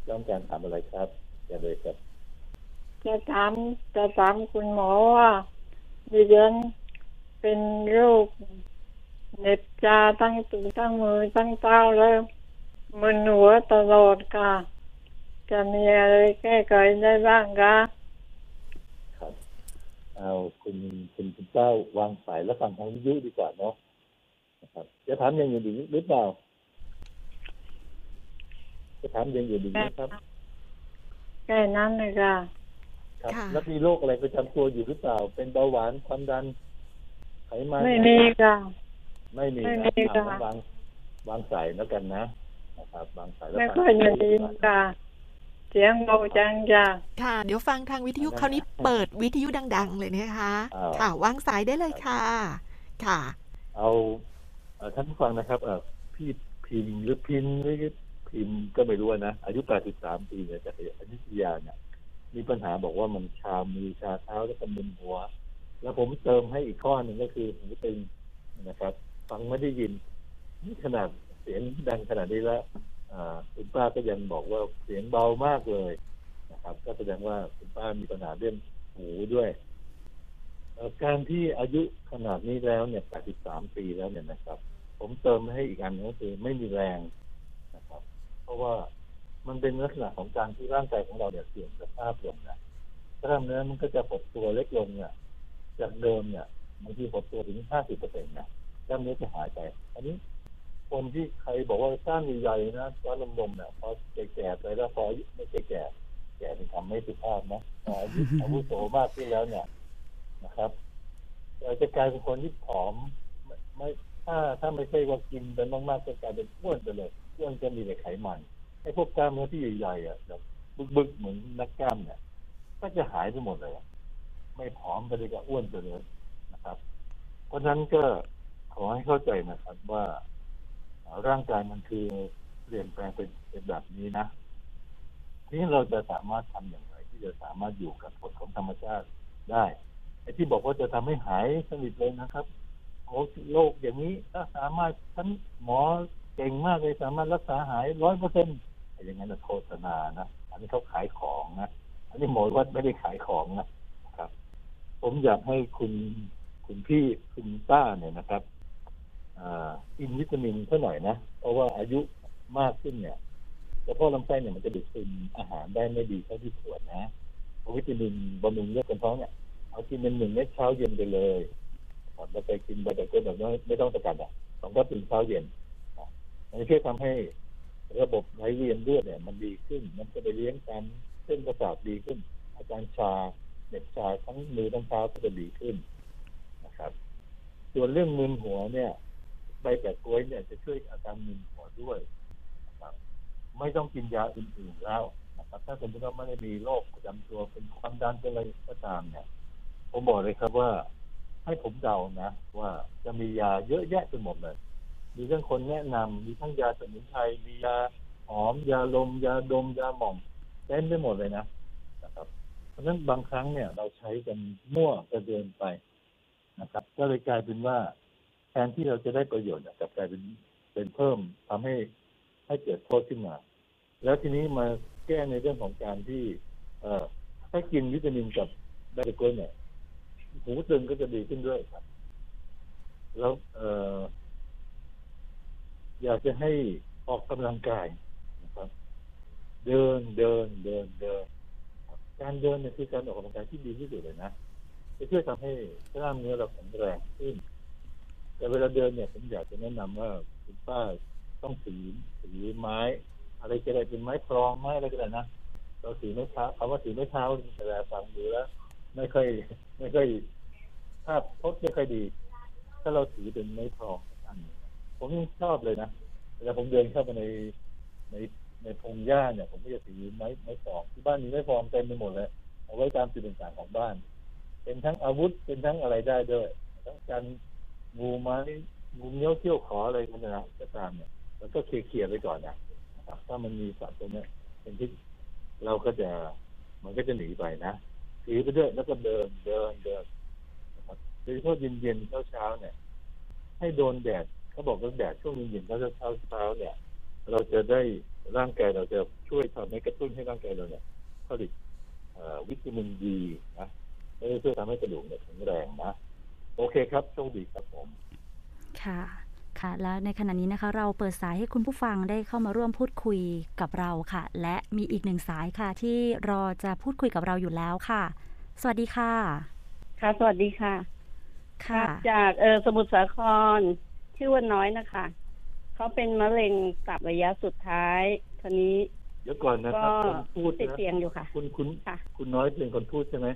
D: ต้องการถามอะไรครับอย่าเลยครับ
E: จะถามจะถามคุณหมอว่าดิฉัน เป็นโรคเหน็บชาทั้งตัวทั้งมือทั้งเท้าแล้วมึนหัวตลอดค่ะ จะมีอะไรแก้ไขได้บ้างคะ
D: ครับเอาคุณคุณคุณเจ้าวางสายแล้วฟังทางวิทยุดีกว่าเนาะนะครับจะถามอย่างอื่นอีกหรือเปล่าจะถามอย่างอื่นอีกไหมครับ
E: แค่นั้นเลยค่ะ
D: ครับ
C: ค่ะ
D: แล้วมีโรคอะไรประจำตัวอยู่หรือเปล่า เป็นเบาหวานความดัน ไขมัน
E: ไม่มีค่ะ
D: ไม่มี
E: ไม่
D: นะ
E: มี
D: อะ
E: ค่ะ
D: วางวางสายแล้วกันนะนะครับวางสายแล้ว
E: ไม่
D: ฟัง
E: ค่อยจะดีค่ะเสียงเบาจังจ้ะ
C: ค่ะ เดี๋ยวฟังทางวิทยุคราวนี้เปิดวิทยุดัง ๆ เลยนะคะค่ะวางสายได้เลยค่ะ ค่ะ
D: เอาเอ่อท่านผู้ฟังนะครับเออพี่พิมพ์หรือพิมพ์หรือพิมพ์ก็ไม่รู้นะอายุ 83 ปีเนี่ยจากอยุธยาเนี่ยมีปัญหาบอกว่ามันชามือชาเท้าแล้วก็มึนหัว แล้วผมเติมให้อีกข้อหนึ่งก็คือหูตึงนะครับ ฟังไม่ได้ยินนี่ขนาดเสียงดังขนาดนี้แล้วคุณป้าก็ยังบอกว่าเสียงเบามากเลยนะครับ ก็แสดงว่าคุณป้ามีปัญหาเรื่องหูด้วยการที่อายุขนาดนี้แล้วเนี่ย 83 ปีแล้วเนี่ยนะครับ ผมเติมให้อีกอันก็คือไม่มีแรงนะครับ เพราะว่ามันเป็นลักษณะของการที่ร่างกายของเราเนี่ยเสื่อมสภาพลงนะกล้ามเนื้อมันก็จะหดตัวเล็กลงเนี่ย จากเดิมเนี่ยบางทีหดตัวถึง50เปอร์เซ็นต์นะกล้ามเนื้อจะหายไป อันนี้ คนที่ใครบอกว่ากล้ามใหญ่ๆนะก้อนนมๆเนี่ยพอแก่ๆไปแล้วพออายุไม่แก่แก่เป็นคำไม่สุภาพนะพออายุอาวุโสมากขึ้นแล้วเนี่ยนะครับเราจะกลายเป็นคนที่ผอมไม่ไม่ถ้าถ้าไม่ใช่ว่ากินไปมากๆจะกลายเป็นอ้วนไปเลยอ้วนจะมีแต่ไขมันไอ้พวกกล้ามเนื้อที่ใหญ่ๆอะแบบบึกๆเหมือนนักกล้ามเนี่ยก็จะหายไปหมดเลยอะ ไม่ผอมไปเลยก็อ้วนไปเลยนะครับ เพราะฉะนั้นก็ขอให้เข้าใจนะครับว่าร่างกายมันคือเปลี่ยนแปลงเป็นเป็นแบบนี้นะทีนี้เราจะสามารถทำอย่างไร ที่จะสามารถอยู่กับกฎของธรรมชาติได้ไอ้ที่บอกว่าจะทำให้หายสนิทเลยนะครับโอ้โรคอย่างนี้ถ้าสามารถท่านหมอเก่งมากเลยสามารถรักษาหายร้อยเปอร์เซ็นต์อย่างนั้นโฆษณานะอันนี้เขาขายของนะอันนี้หมอวัดไม่ได้ขายของนะ ผมอยากให้คุณคุณพี่คุณป้าเนี่ยนะครับอ่ากินวิตามินเท่าหน่อยนะ เพราะว่าอายุมากขึ้นเนี่ยกระเพาะลำไส้เนี่ยมันจะดูดซึมอาหารได้ไม่ดีเท่าที่ควรนะวิตามินบำรุงเลือดคนท้องเนี่ยเอากินเป็นหนึ่งเม็ดเช้าเย็นไปเลยครับแล้วไปกินไปแต่ก็แบบไม่ไม่ต้องตะกันอะสองก็ตื่นเช้าเย็นมันช่วยทำให้ระบบไหลเวียนเลือดเนี่ย มันดีขึ้น มันจะไปเลี้ยงการเส้นประสาทดีขึ้น อาการชา เหน็บชาทั้งมือทั้งเท้าก็จะดีขึ้นนะครับ ส่วนเรื่องมึนหัวเนี่ยใบแปะกล้วยเนี่ยจะช่วยอาการมึนหัวด้วยนะครับ ไม่ต้องกินยาอื่นๆแล้วนะครับ ถ้าสมมติว่าไม่ได้มีโรคประจำตัวเป็นความดันเป็นอะไรก็ตามเนี่ยผมบอกเลยครับว่าให้ผมเดานะ ว่าจะมียาเยอะแยะไปหมดเลยมีทั้งคนแนะนำมีทั้งยาสมุนไพรมียาหอมยาลม ยาดมยาหม่องเต็มไปหมดเลยนะ เพราะฉะนั้นบางครั้งเนี่ยเราใช้กันมั่วกระเดินไปนะครับ ก็เลยกลายเป็นว่าแทนที่เราจะได้ประโยชน์กลับกลายเป็นเป็นเพิ่มทำให้ให้เกิดโทษขึ้นมา แล้วทีนี้มาแก้ในเรื่องของการที่ เออถ้ากินวิตามินกับไบโกลเนี่ยหูตึงก็จะดีขึ้นด้วยครับ แล้วเอออยากจะให้ออกกำลังกายนะครับ เดินเดินเดินเดิน การเดินเนี่ยคือการออกกำลังกายที่ดีที่สุดเลยนะจะช่วยทำให้กล้ามเนื้อเราแข็งแรงขึ้น แต่เวลาเดินเนี่ยผมอยากจะแนะนำว่าคุณป้าต้องถือถือไม้ อะไรก็ได้เป็นไม้พรองไม้อะไรก็ได้นะเราถือไม้เท้าคำว่าถือไม้เท้าเวลาฟังดูแล้วไม่ค่อยไม่ค่อยภาพพจน์ไม่ค่อยดี ถ้าเราถือเป็นไม้พรองอันผมชอบเลยนะเวลาผมเดินเข้าไปในใน ในพงหญ้าเนี่ย ผมก็จะถือไม้ไม้พรองที่บ้านมีไม้พรองเต็มไปหมดเลย เอาไว้ตามจุดต่างๆของบ้าน เป็นทั้งอาวุธเป็นทั้งอะไรได้ด้วยทั้งการงูไม้งูเงี้ยวเที่ยวขออะไรกันนะก็ตามเนี่ยแล้วก็เคลียร์ไปก่อนนะนะครับถ้ามันมีสัตว์ตัวเนี้ยเป็นที่เราก็จะมันก็จะหนีไปนะถือไปด้วยแล้วก็เดินเดินเดินนะครับโดยเฉพาะเย็นๆเช้าๆเนี่ย ให้โดนแดดเขาบอกว่าแดดช่วงเย็นๆเช้าเช้าเช้าเนี่ย เราจะได้ร่างกายเราจะช่วยทำให้กระตุ้นให้ร่างกายเราเนี่ยผลิตเอ่อวิตามินดีนะแล้วก็ช่วยทำให้กระดูกเนี่ยแข็งแรงนะ โอเคครับโชคดีครับผม
B: ค่ะค่ะ แล้วในขณะนี้นะคะ เราเปิดสายให้คุณผู้ฟังได้เข้ามาร่วมพูดคุยกับเราค่ะ และมีอีกหนึ่งสายค่ะ ที่รอจะพูดคุยกับเราอยู่แล้วค่ะ สวัสดีค่ะ
E: ค่ะ สวัสดีค่ะ
B: ค่ะ
E: จากเออสมุทรสาครชื่อว่าน้อยนะคะ เขาเป็นมะเร็งตับระยะสุดท้ายทีนี้
D: เดี๋ยวก่อนนะครับ
E: ก็
D: คนพูด
E: ติด
D: นะ
E: เตียงอยู่ค่ะ
D: คุณคุณ
E: ค่ะ
D: คุณน้อยเป็นคนพูดใช่ไหม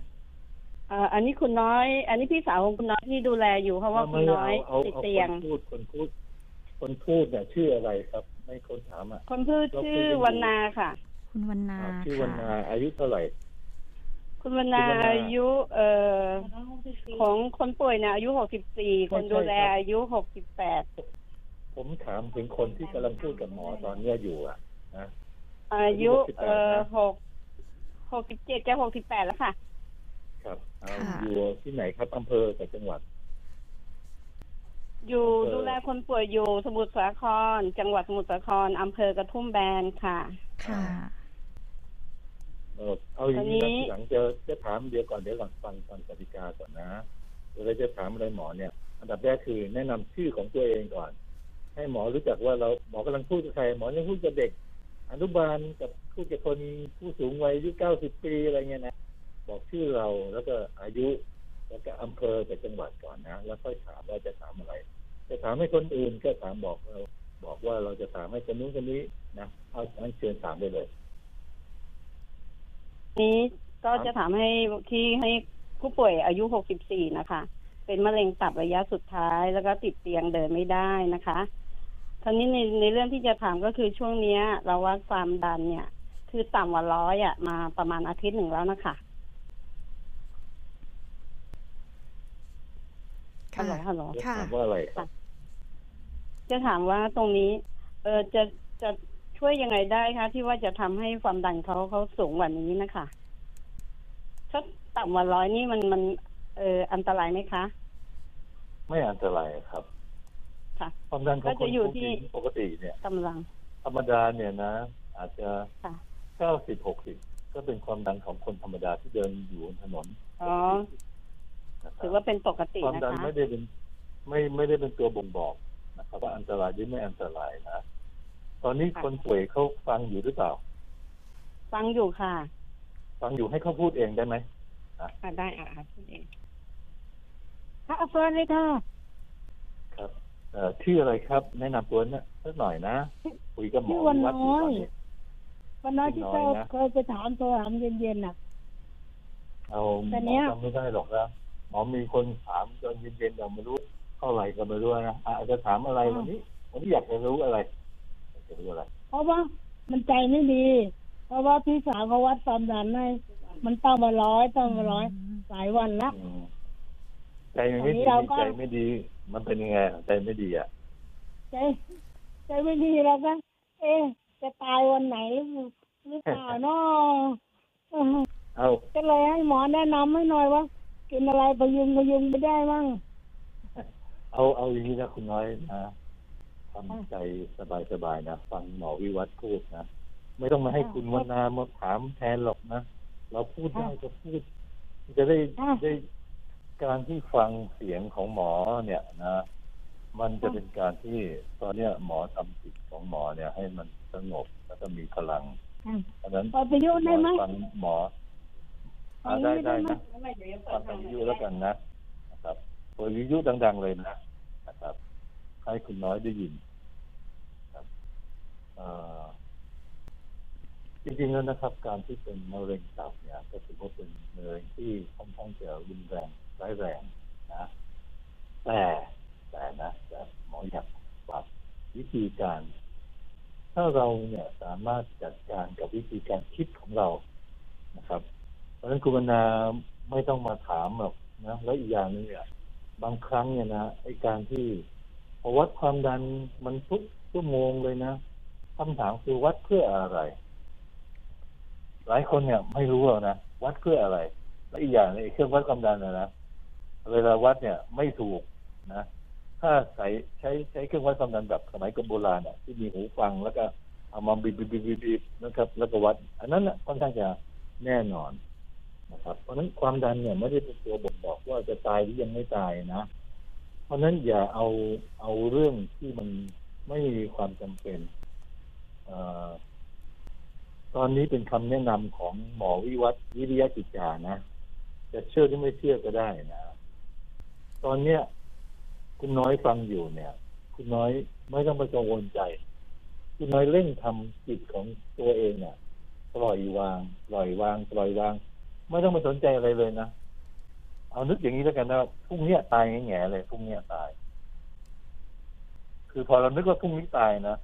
E: เอ่ออันนี้คุณน้อย อันนี้พี่สาวของคุณน้อยที่ดูแลอยู่เพราะว่าคุณ
D: ไม่
E: น้อย
D: เอาเอา
E: ติด
D: เอา
E: เตียง
D: คนพูดคนพูด คนพูดเนี่ยชื่ออะไรครับ ไม่คนถามอะ
E: คนพูด
D: เราคุย
E: ชื่อ
D: กันอยู่
E: วันนาค่ะ
B: คุณวรรณา
D: อ่าชื่อวันนา
B: ค่ะ
D: อายุเท่าไหร่
E: คุณวรรณา
D: คุณวรรณา
E: อายุเอ่อของคนป่วยเนี่ยอายุหกสิบสี่
D: ไม่
E: คน
D: ใช่
E: ดูแล
D: ครับ
E: อายุหกสิบแปด
D: ผมถามถึงคนที่กำลังพูดกับหมอตอนเนี้ยอยู่อะนะ
E: อายุ
D: อายุ68
E: เอ่อ
D: นะ
E: หกหกสิบเจ็ดจะหกสิบแปดแล้วค่ะ
D: ครับเอา
B: ค่ะ
D: อยู่ที่ไหนครับอำเภอกับจังหวัด
E: อยู่
D: อำเภอ
E: ดูแลคนป่วยอยู่สมุทรสาคร จังหวัดสมุทรสาครอำเภอกระทุ่มแบนค่ะ
B: ค่ะ
D: เออเอาอย่างนี้
E: ตอนนี้
D: นะทีหลังจะจะถามเดี๋ยวก่อนเดี๋ยวก่อนฟังฟังกติกาก่อนนะเวลาจะถามอะไรหมอเนี่ย อันดับแรกคือแนะนำชื่อของตัวเองก่อน ให้หมอรู้จักว่าเราหมอกำลังพูดกับใครหมอยังพูดกับเด็ก อนุบาลกับพูดกับคนผู้สูงวัยอายุเก้าสิบปีอะไรเงี้ยนะบอกชื่อเราแล้วก็อายุ แล้วก็อำเภอกับจังหวัดก่อนนะ แล้วค่อยถามว่าจะถามอะไร จะถามให้คนอื่นก็ถามบอกเราบอกว่าเราจะถามให้คนนู้นคนนี้นะเอาอันเชิญถามได้เลย
E: นี้ก็จะถามให้ที่ให้ผู้ป่วยอายุ 64 นะคะ เป็นมะเร็งตับระยะสุดท้าย แล้วก็ติดเตียงเดินไม่ได้นะคะ ทีนี้ในในเรื่องที่จะถามก็คือช่วงเนี้ย เราวัดความดันเนี่ย คือต่ำกว่าร้อยอะมาประมาณอาทิตย์หนึ่งแล้วนะคะฮัล
C: ค่ะ
E: โหลฮัลโหล
D: จะ
C: ค่ะ
D: ถามว่าอะไรครับ
E: จะถามว่าตรงนี้ เออจะจะช่วยยังไงได้คะที่ว่าจะทำให้ความดันเขาเขาสูงกว่านี้นะคะถ้าต่ำกว่าร้อยนี่มันมัน เอออันตรายไหมคะ
D: ไม่อันตรายครับ
E: ค่ะ
D: ความดันของ
E: ก็
D: ค
E: จะ
D: น
E: อยู่
D: ผู้
E: ที่
D: หญิงปกติเนี่ย
E: กำลัง
D: ธรรมดาเนี่ยนะ อาจจะ
E: ค่ะ
D: เก้าสิบหกสิบก็เป็นความดันของคนธรรมดาที่เดินอยู่บนถนน
E: อ๋อ
D: นะครับ
E: ถือว่าเป็นปกติ
D: ความ
E: นะ
D: ดัน
E: คะ
D: ไม่ได้เป็นไม่ไม่ได้เป็นตัวบ่งบอกนะครับว่าอันตรายหรือไม่อันตรายนะตอนนี้คนป่วยเขาฟังอยู่หรือเปล่า
E: ฟังอยู่ค่ะ
D: ฟังอยู่ให้เขาพูดเองได้ไหม
E: อะได้อะอะพูดเอง
F: ค่ะเฟิร์นเลยค่ะ
D: ครับ เอ่อชื่ออะไรครับ แนะนำตัวนะสักหน่อยนะคุยกับหมอ
F: ชื่อวัน
D: วัดอยู่
F: น้
D: ต
F: อ
D: อยนนี้
F: วันน้อยที่
D: น้อย
F: เคย
D: นะ
F: เคยไปถามโทรถามเย็นๆน่ะ
D: เอาหม
F: แต่
D: อ
F: เนี้ย
D: จำไม่ได้หรอกนะหมอมีคนถามตอนเย็นๆเราไม่รู้เท่าไหร่ก็ไม่รู้นะอาจจะถามอะไรวันนี้วันนี้อยากจะรู้อะไรอยากจะรู้อะไร
F: เพราะว่ามันใจไม่ดี เพราะว่าพี่สาวเขาวัดความดันให้มันต้องมาร้อยต้องมาร้อยหลายวันละ
D: อืมใจไม่
F: อันนี้
D: ดี
F: เราก็
D: ใจไม่ดี มันเป็นยังไงใจไม่ดีอะ
F: ใจใจไม่ดีแล้วก็เอ๊ะจะตายวันไหนหรือเปล่าเนาะเออ
D: เอา
F: ก็เลยให้หมอแนะนำให้หน่อยว่า กินอะไรพยุงพยุงไม่ได้มั่ง
D: เอาเอาอย่างนี้นะคุณน้อยนะทำใจสบายๆนะฟังหมอวิวัฒน์พูดนะไม่ต้องมาให้คุณวนามาถามแทนหรอกนะเราพูดได้ก็พูด จะได้ได้ การที่ฟังเสียงของหมอเนี่ยนะ มันจะเป็นการที่ตอนเนี้ยหมอทำจิตของหมอเนี่ยให้มันสงบแล้วก็มีพลัง
F: อืม
D: เพราะฉะนั้น
F: พอพยุงได้ไหม
D: ฟังหมออ่าได้ได้นะฟังวิทยุแล้วกันนะนะครับเปิดวิทยุดัง ๆเลยนะนะครับ ให้คุณน้อยได้ยินครับเอ่อจริงๆแล้วนะครับ การที่เป็นมะเร็งตับเนี่ยก็ถือว่าเป็นมะเร็งที่ค่อนข้างจะรุนแรง ร้ายแรงนะแต่แต่นะแต่หมออยากปรับวิธีการ ถ้าเราเนี่ยสามารถจัดการกับวิธีการคิดของเรานะครับ เพราะฉะนั้นคุณวรรณาไม่ต้องมาถามหรอกนะแล้วอีกอย่างนึงเนี่ยบางครั้งเนี่ยนะไอการที่พอวัดความดันมันทุกชั่วโมงเลยนะคำถามคือวัดเพื่ออะไร หลายคนเนี่ยไม่รู้หรอกนะวัดเพื่ออะไร และอีกอย่างหนึงไอ้เครื่องวัดความดันนะนะ เวลาวัดเนี่ยไม่ถูกนะ ถ้าใช้ใช้ใช้เครื่องวัดความดันแบบสมัยก่อนโบราณอะที่มีหูฟังแล้วก็เอามาบีบบีบบีบบีบนะครับ แล้วก็วัด อันนั้นนะค่อนข้างจะแน่นอนนะครับ เพราะฉะนั้นความดันเนี่ยไม่ได้เป็นตัวบ่งบอกว่าจะตายหรือยังไม่ตายนะ เพราะฉะนั้นอย่าเอาเอาเรื่องที่มันไม่มีความจำเป็นอตอนนี้เป็นคำแนะนำของหมอวิวัฒน์วิริยะจิตจานะ จะเชื่อหรือไม่เชื่อก็ได้นะ ตอนเนี้ย คุณน้อยฟังอยู่เนี่ย คุณน้อยไม่ต้องไปกังวลใจ คุณน้อยเร่งทำจิตของตัวเองเนี่ยปล่อยวาง ปล่อยวาง ปล่อยวาง ไม่ต้องมาสนใจอะไรเลยนะเอานึกอย่างนี้แล้วกันนะพรุ่งนี้ตายแง่ๆเลยพรุ่งนี้ตาย คือพอเรานึกว่าพรุ่งนี้ตายนะ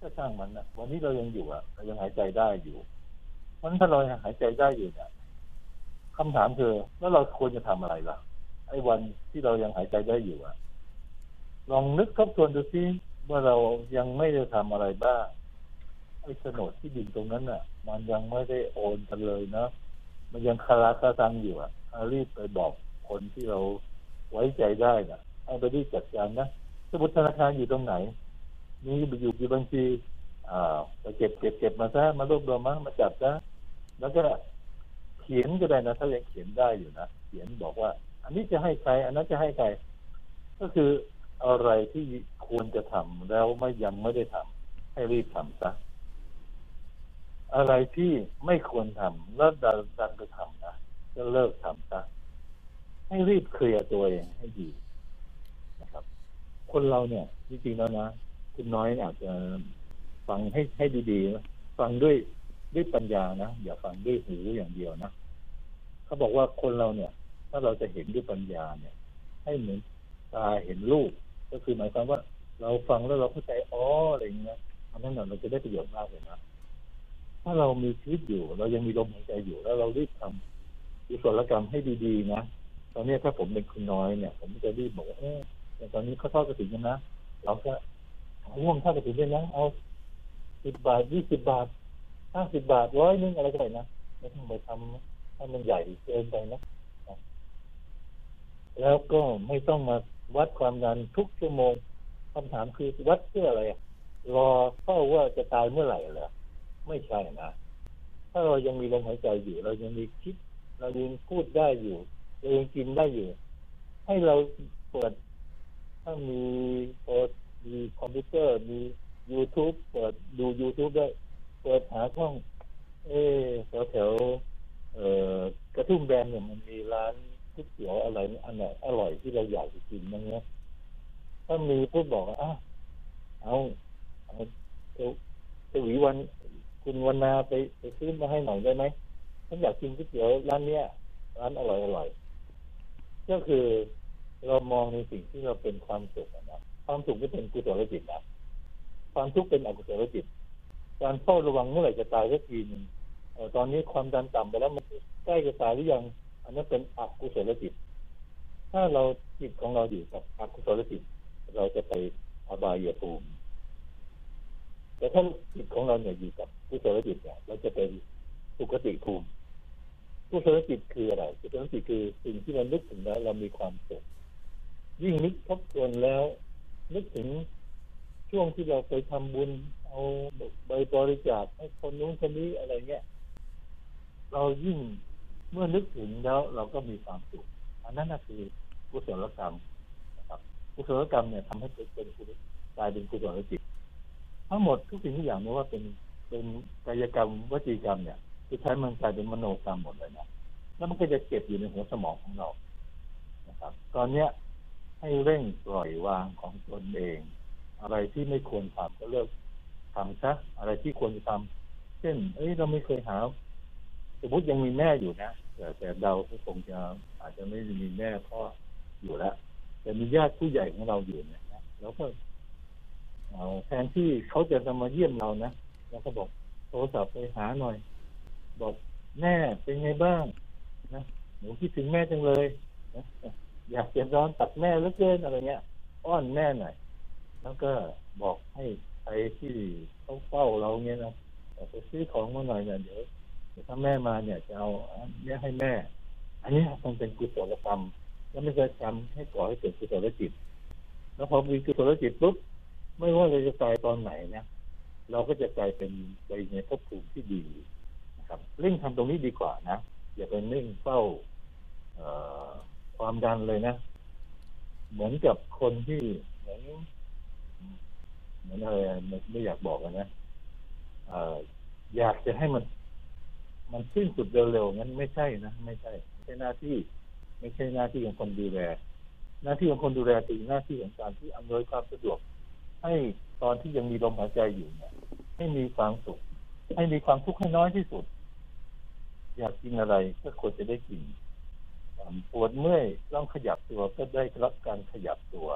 D: ก็ช่างมันนะวันนี้เรายังอยู่อะเรายังหายใจได้อยู่เพราะฉะนั้นถ้าเรายังหายใจได้อยู่เนี่ยคำถามคือแล้วเราควรจะทำอะไรล่ะ ไอ้วันที่เรายังหายใจได้อยู่อะลองนึกทบทวนดูซิว่าเรายังไม่ได้ทำอะไรบ้างไอ้โฉนดที่ดินตรงนั้นน่ะมันยังไม่ได้โอนกันเลยนะมันยังคาราคาซังอยู่อะอารีบไปบอกคนที่เราไว้ใจได้น่ะให้ไปรีบจัดการนะสมุดธนาคารอยู่ตรงไหน มีอยู่กี่บัญชีอ่าไปเก็บเก็บเก็บมาซะมารวบรวมมามาจับซะแล้วก็เขียนก็ได้นะ ถ้ายังเขียนได้อยู่นะเขียนบอกว่า นนี้จะให้ใคร อันนั้นจะให้ใคร ก็คืออะไรที่ควรจะทำแล้วไม่ยังไม่ได้ทำให้รีบทำซะอะไรที่ไม่ควรทำแล้วดันดันไปทำนะก็เลิกทำซะให้รีบเคลียร์ตัวเองให้ดีนะครับ คนเราเนี่ยจริงๆแล้วนะคุณน้อยอาจจะฟังให้ให้ดีๆนะฟังด้วยด้วยปัญญานะอย่าฟังด้วยหูอย่างเดียวนะเขาบอกว่าคนเราเนี่ย ถ้าเราจะเห็นด้วยปัญญาเนี่ย ให้เหมือนตาเห็นรูปก็คือหมายความว่าเราฟังแล้วเราเข้าใจอ๋ออะไรอย่างเงี้ยอันนั้นเราจะได้ประโยชน์มากเลยนะถ้าเรามีชีวิตอยู่ เรายังมีลมหายใจอยู่แล้วเรารีบทำกุศลกรรมให้ดีๆนะตอนนี้ถ้าผมเป็นคุณน้อยเนี่ย ผมจะรีบบอกว่าเออแต่ตอนนี้เขาทอดกระถิ่นกันนะเราก็ห่วงทอดกระถิ่นด้วยนะเอาสิบบาทยี่สิบบาทห้าสิบบาทร้อยนึงอะไรก็ได้นะไม่ต้องไปทำให้มันใหญ่เกินไปนะ แล้วก็ไม่ต้องมาวัดความดันทุกชั่วโมงคำถามคือวัดเพื่ออะไร รอเฝ้าว่าจะตายเมื่อไหร่เหรอไม่ใช่นะ ถ้าเรายังมีลมหายใจอยู่ เรายังมีคิด เรายังพูดได้อยู่เรายังกินได้อยู่ ให้เราเปิดถ้ามีเปิดมีคอมพิวเตอร์มี YouTube เปิดดู YouTube ได้ เปิดหาช่อง เอแถวแถวเอ่อกระทุ่มแบนเนี่ยมันมีร้าน ก๋วยเตี๋ยวอะไรอันไหนอร่อยที่เราอยากจะกินมั้งเนี้ยถ้ามีพูดบอกว่าอ้าวเอาเอาเอาวีวัน คุณวันนาไปไปซื้อมาให้หน่อยได้ไหมฉันอยากกินก๋วยเตี๋ยวร้านเนี้ยร้านอร่อยอร่อยก็คือเรามองในสิ่งที่เราเป็นความสุขนะความสุขก็เป็นกุศลจิตนะความทุกข์เป็นอกุศลจิต การเฝ้าระวังเมื่อไหร่จะตายสักทีหนึงเอ่อตอนนี้ความดันต่ำไปแล้วมันใกล้จะตายหรือยัง อันนั้นเป็นอกุศลจิต ถ้าเราจิตของเราอยู่กับอกุศลจิต เราจะไปอบายภูมิ แต่ถ้าจิตของเราเนี่ยอยู่กับกุศลจิตเนี่ยเราจะเป็นสุคติภูมิกุศลจิตคืออะไรกุศลจิตคือสิ่งที่เรานึกถึงแล้ว เรามีความสุขยิ่งนึกทบทวนแล้ว นึกถึงช่วงที่เราไปทำบุญ เอาใบบริจาคให้คนนู้นคนนี้อะไรเงี้ยเรายิ่ง เมื่อนึกถึงแล้วเราก็มีความสุขอันนั้นนะคือกุศลกรรมนะครับกุศลกรรมเนี่ยทำให้เป็นกุศลกลายเป็นกุศลจิตทั้งหมดทุกสิ่งทุกอย่างไม่ว่าเป็นเป็นกายกรรมวจีกรรมเนี่ยสุดท้ายมันกลายเป็นมโนกรรมหมดเลยนะแล้วมันก็จะเก็บอยู่ในหัวสมองของเรานะครับ ตอนเนี้ยให้เร่งปล่อยวางของตนเอง อะไรที่ไม่ควรทำก็เลิกทำซะอะไรที่ควรจะทำเช่น เอ้ยเราไม่เคยหา สมมติยังมีแม่อยู่นะแต่แต่เราก็คงจะอาจจะไม่มีแม่พ่ออยู่แล้วแต่มีญาติผู้ใหญ่ของเราอยู่เนี่ยนะแล้วก็เอาแทนที่เขาจะจะมาเยี่ยมเรานะแล้วก็บอกโทรศัพท์ไปหาหน่อย บอกแม่เป็นไงบ้างนะหนูคิดถึงแม่จังเลยนะอยากจะร้อนตัดแม่เหลือเกินอะไรเงี้ย อ้อนแม่หน่อยแล้วก็บอกให้ใครที่เขาเฝ้าเราเงี้ยนะบอกไปซื้อของมาหน่อยเนี่ยเดี๋ยว ถ้าแม่มาเนี่ยจะเอาเนี้ยให้แม่ อันนี้มันเป็นกุศลกรรม แล้วมันจะทำให้ก่อให้เกิดกุศลจิต แล้วพอมีกุศลจิตปุ๊บไม่ว่าเราจะตายตอนไหนเนี่ยเราก็จะกลายเป็นไปในภพภูมิที่ดีนะครับเร่งทำตรงนี้ดีกว่านะอย่าไปเร่งเฝ้าความดันเลยนะ เหมือนกับคนที่เหมือนเหมือนอะไรไม่อยากบอกนะออยากจะให้มัน มันสิ้นสุดเร็วๆงั้นไม่ใช่นะไม่ใช่ไม่ใช่หน้าที่ ไม่ใช่หน้าที่ของคนดูแล หน้าที่ของคนดูแลคือหน้าที่ของการที่อำนวยความสะดวก ให้ตอนที่ยังมีลมหายใจอยู่เนี่ยให้มีความสุข ให้มีความทุกข์ให้น้อยที่สุด อยากกินอะไรก็ควรจะได้กินปวดเมื่อยต้องขยับตัวก็ได้รับการขยับตัว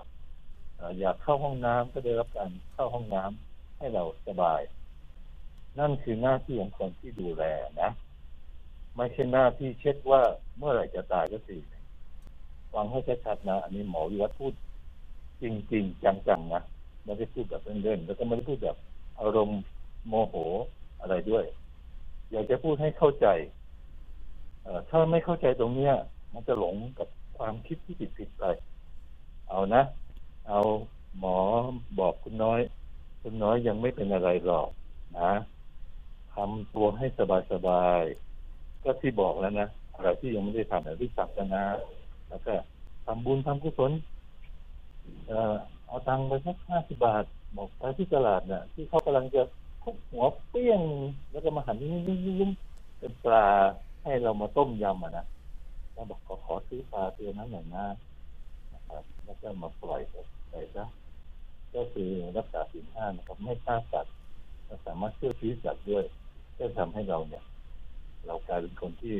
D: อ่าอยากเข้าห้องน้ำก็ได้รับการเข้าห้องน้ำให้เราสบาย นั่นคือหน้าที่ของคนที่ดูแลนะ ไม่ใช่หน้าที่เช็คว่าเมื่อไหร่จะตายก็สิฟังให้ชัดๆนะ อันนี้หมอวิวัฒน์พูด จริง ๆ จังๆนะไม่ได้พูดแบบเล่นๆแล้วก็ไม่ได้พูดแบบอารมณ์โมโหอะไรด้วย อยากจะพูดให้เข้าใจเอ่อถ้าไม่เข้าใจตรงเนี้ย มันจะหลงกับความคิดที่ผิดๆไป เอานะ เอาหมอบอกคุณน้อย คุณน้อยยังไม่เป็นอะไรหรอกนะทำตัวให้สบายๆ ก็ที่บอกแล้วนะอะไรที่ยังไม่ได้ทำเนี่ยรีบทำกันนะแล้วก็ทำบุญทำกุศลเอ่อเอาตังค์ไปสักห้าสิบาทบอกไปที่ตลาดเนี่ยที่เขากำลังจะคุกหัวเปี้ยง แล้วก็มาหันนิ่มเป็นปลาให้เรามาต้มยำอะนะแล้วบอกขอขอซื้อปลาตัวนั้นหน่อยนะนะครับแล้วก็มาปล่อยไปซะก็คือรักษาศีลห้านะครับไม่ฆ่าสัตว์สามารถช่วยชีวิตสัตว์ด้วยก็ทำให้เราเนี่ย เรากลายเป็นคนที่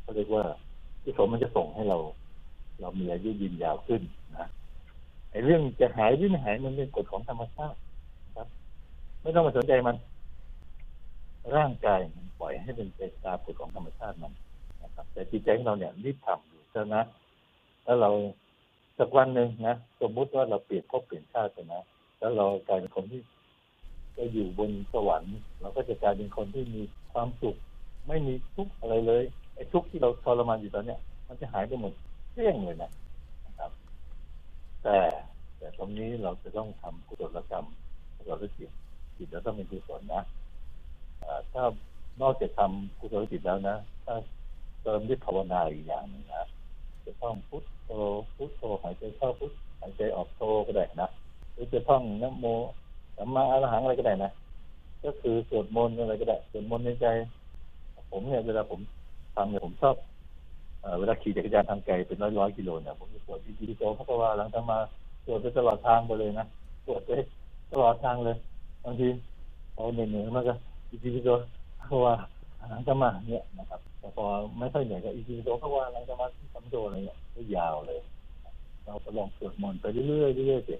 D: เขาเรียกว่าที่สมมันจะส่งให้เรา เรามีอายุยืนยาวขึ้นนะไอ้เรื่องจะหายหรือไม่หายมันเป็นกฎของธรรมชาติครับ ไม่ต้องมาสนใจมัน ร่างกายมันปล่อยให้เป็นไปตามกฎของธรรมชาติมันนะครับ แต่จิตใจของเราเนี่ยรีบทำอยู่ซะนะแล้วเราสักวันหนึ่งนะสมมุติว่าเราเปลี่ยนภพเปลี่ยนชาติไปนะแล้วเรากลายเป็นคนที่จะอยู่บนสวรรค์เราก็จะกลายเป็นคนที่มีความสุข ไม่มีทุกอะไรเลยไอ้ทุกที่เราทรมานอยู่ตอนเนี้ยมันจะหายไปหมดเกลี้ยงเลยนะนะครับ แต่แต่ตรงนี้เราจะต้องทำกุศลกรรมกุศลจิตจิตเราต้องเป็นกุศลนะถ้านอกจากทำกุศลจิตแล้วนะถ้าเติมด้วยภาวนาอีกอย่างหนึงนะจะต้องพุทโธพุทโธหายใจเข้าพุทหายใจออกโธก็ได้นะหรือจะท่องนโมสัมมาอรหังอะไรก็ได้นะก็คือสวดมนต์อะไรก็ได้สวดมนต์ในใจ ผมเนี่ยเวลาผมทำเนี่ยผมชอบเวลาขี่จักรยานทางไกลเป็นร้อยร้อยกิโลเนี่ยผมจะสวดอิติปิโสพระกวาหลังธรรมาสวดไปตลอดทางไปเลยนะสวดไปตลอดทางเลยบางทีเอาเหนื่อยๆมากก็อิติปิโสพระกวาหลังธรรมาเนี่ยนะครับแต่พอไม่ค่อยเหนื่อยก็อิติปิโสพระกวาหลังธรรมาที่สัมโดอะไรเนี่ยก็ยาวเลย เราก็ลองสวดมนต์ไปเรื่อยๆเรื่อยๆสิ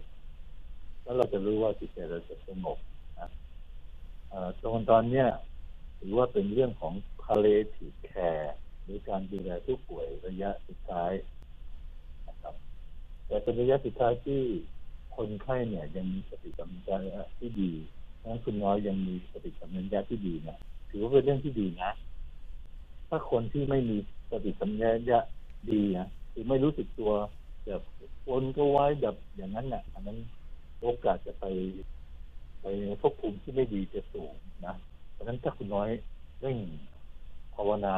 D: แล้วเราจะรู้ว่าจิตใจเราจะสงบนะเอ่อตรงตอนเนี้ยถือว่าเป็นเรื่องของ palliative care หรือการดูแลผู้ป่วยระยะสุดท้ายนะครับแต่เป็นระยะสุดท้ายที่คนไข้เนี่ยยังมีสติสัมปชัญญะที่ดีถ้าคุณน้อยยังมีสติสัมปชัญญะที่ดีเนี่ยถือว่าเป็นเรื่องที่ดีนะ ถ้าคนที่ไม่มีสติสัมปชัญญะดีนะคือไม่รู้สึกตัวแบบวนก็ไว้แบบอย่างนั้นน่ะอันนั้นโอกาสจะไป ไปภพภูมิที่ไม่ดีจะสูงนะเพราะฉะนั้นถ้าคุณน้อยเร่ง ภาวนา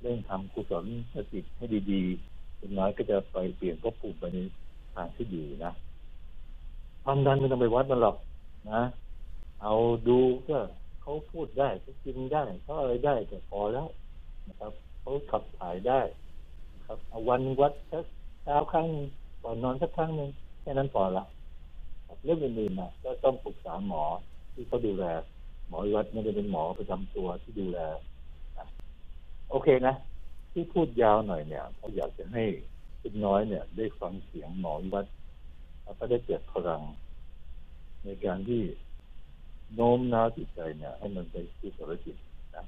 D: เร่งทำกุศลสติให้ดีๆน้อยก็จะไปเปลี่ยนภพภูมิไปในทางที่ดีนะความดันไม่ต้องไปวัดมันหรอกนะ เอาดูก็เขาพูดได้เขากินได้เขาอะไรได้แต่พอแล้วนะครับเขาขับถ่ายได้ครับเอาวันวัดสักเช้าครั้งหนึ่งก่อนนอนสักครั้งหนึ่งแค่นั้นพอละเรื่องอื่นๆนะก็ต้องปรึกษาหมอที่เขาดูแลหมอวัดไม่ได้เป็นหมอประจำตัวที่ดูแล โอเคนะ ที่พูดยาวหน่อยเนี่ยเขาอยากจะให้คุณน้อยเนี่ย ได้ฟังเสียงหมอวัดแล้วก็ได้เกิดพลัง ในการที่โน้มน้าวจิตใจเนี่ย ให้มันไปที่สรจิตนะ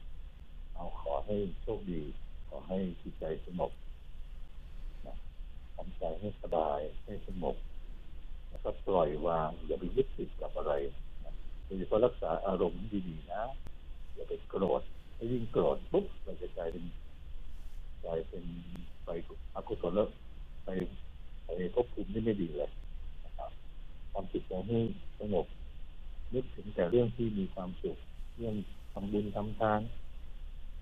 D: เอาขอให้โชคดี ขอให้จิตใจสงบนะทำใจให้สบายให้สงบแล้วก็ปล่อยวางอย่าไปยึดติดกับอะไรโดยเฉพาะรักษาอารมณ์ดีๆนะ อย่าไปโกรธ ถ้ายิ่งโกรธปุ๊บเราจะกลายเป็นกลายเป็นไปอกุศลแล้วไปไปภพภูมิที่ไม่ดีเลยนะครับทำจิตใจให้สงบนึกถึงแต่เรื่องที่มีความสุขเรื่องทำบุญทำทาน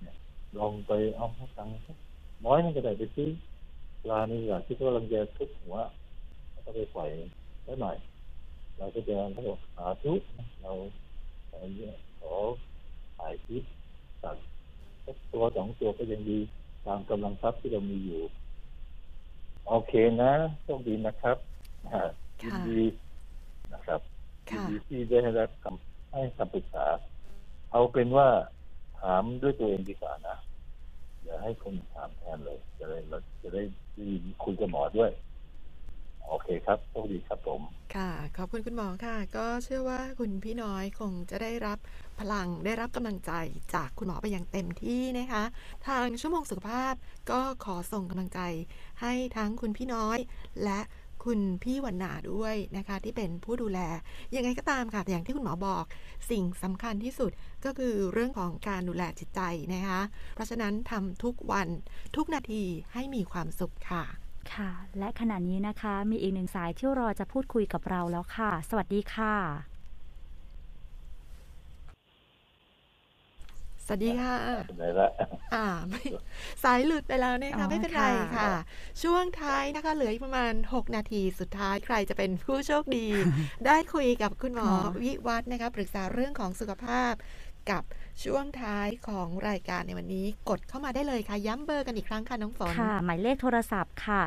D: เนี่ยลองไปเอาพระตังค์น้อยนึงก็ได้ไปซื้อปลาในอยากที่กำลังจะทุบหัวแล้วก็ไปปล่อยได้หน่อยเราก็จะเขาบอกสาธุเราขอเนี่ยขอถ่ายคลิป สัตว์สักตัวสองตัวก็ยังดีตามกำลังทรัพย์ที่เรามีอยู่ โอเคนะโชคดีนะครับอ่ายิน
C: ค่ะ
D: ดีนะครับยิน
C: ค่ะ
D: ดีที่ได้รับคำให้คำปรึกษา เอาเป็นว่าถามด้วยตัวเองดีกว่านะอย่าให้คนถามแทนเลย จะได้เราจะได้ได้ยินคุยกับหมอด้วยโอเคครับโชคดีครับผม
C: ค่ะ ขอบคุณคุณหมอค่ะ ก็เชื่อว่าคุณพี่น้อยคงจะได้รับ พลังได้รับกำลังใจจากคุณหมอไปอย่างเต็มที่นะคะ ทางชั่วโมงสุขภาพก็ขอส่งกำลังใจให้ทั้งคุณพี่น้อยและคุณพี่วันนาด้วยนะคะ ที่เป็นผู้ดูแล ยังไงก็ตามค่ะอย่างที่คุณหมอบอก สิ่งสำคัญที่สุดก็คือเรื่องของการดูแลจิตใจนะคะ เพราะฉะนั้นทำทุกวันทุกนาทีให้มีความสุขค่ะ
B: ค่ะ และขณะนี้นะคะ มีอีกหนึ่งสายที่รอจะพูดคุยกับเราแล้วค่ะ สวัสดีค่ะ
C: ส วัสดีค่ะ
D: เป็นไรละ
C: อ่าไม่สายหลุดไปแล้วนะคะ
B: อ๋อ
C: ไม่เป็นไร
B: ค่ะ
C: ค่ะ ช่วงท้ายนะคะ เหลืออีกประมาณ 6 นาทีสุดท้ายใครจะเป็นผู้โชคดี ได้คุยกับคุณหมอวิวัฒน์นะคะปรึกษาเรื่องของสุขภาพกับช่วงท้ายของรายการในวันนี้กดเข้ามาได้เลยค่ะ ย้ำเบอร์กันอีกครั้งค่ะ น้องฝน
B: ค่ะ หมายเลขโทรศัพท์ค่ะ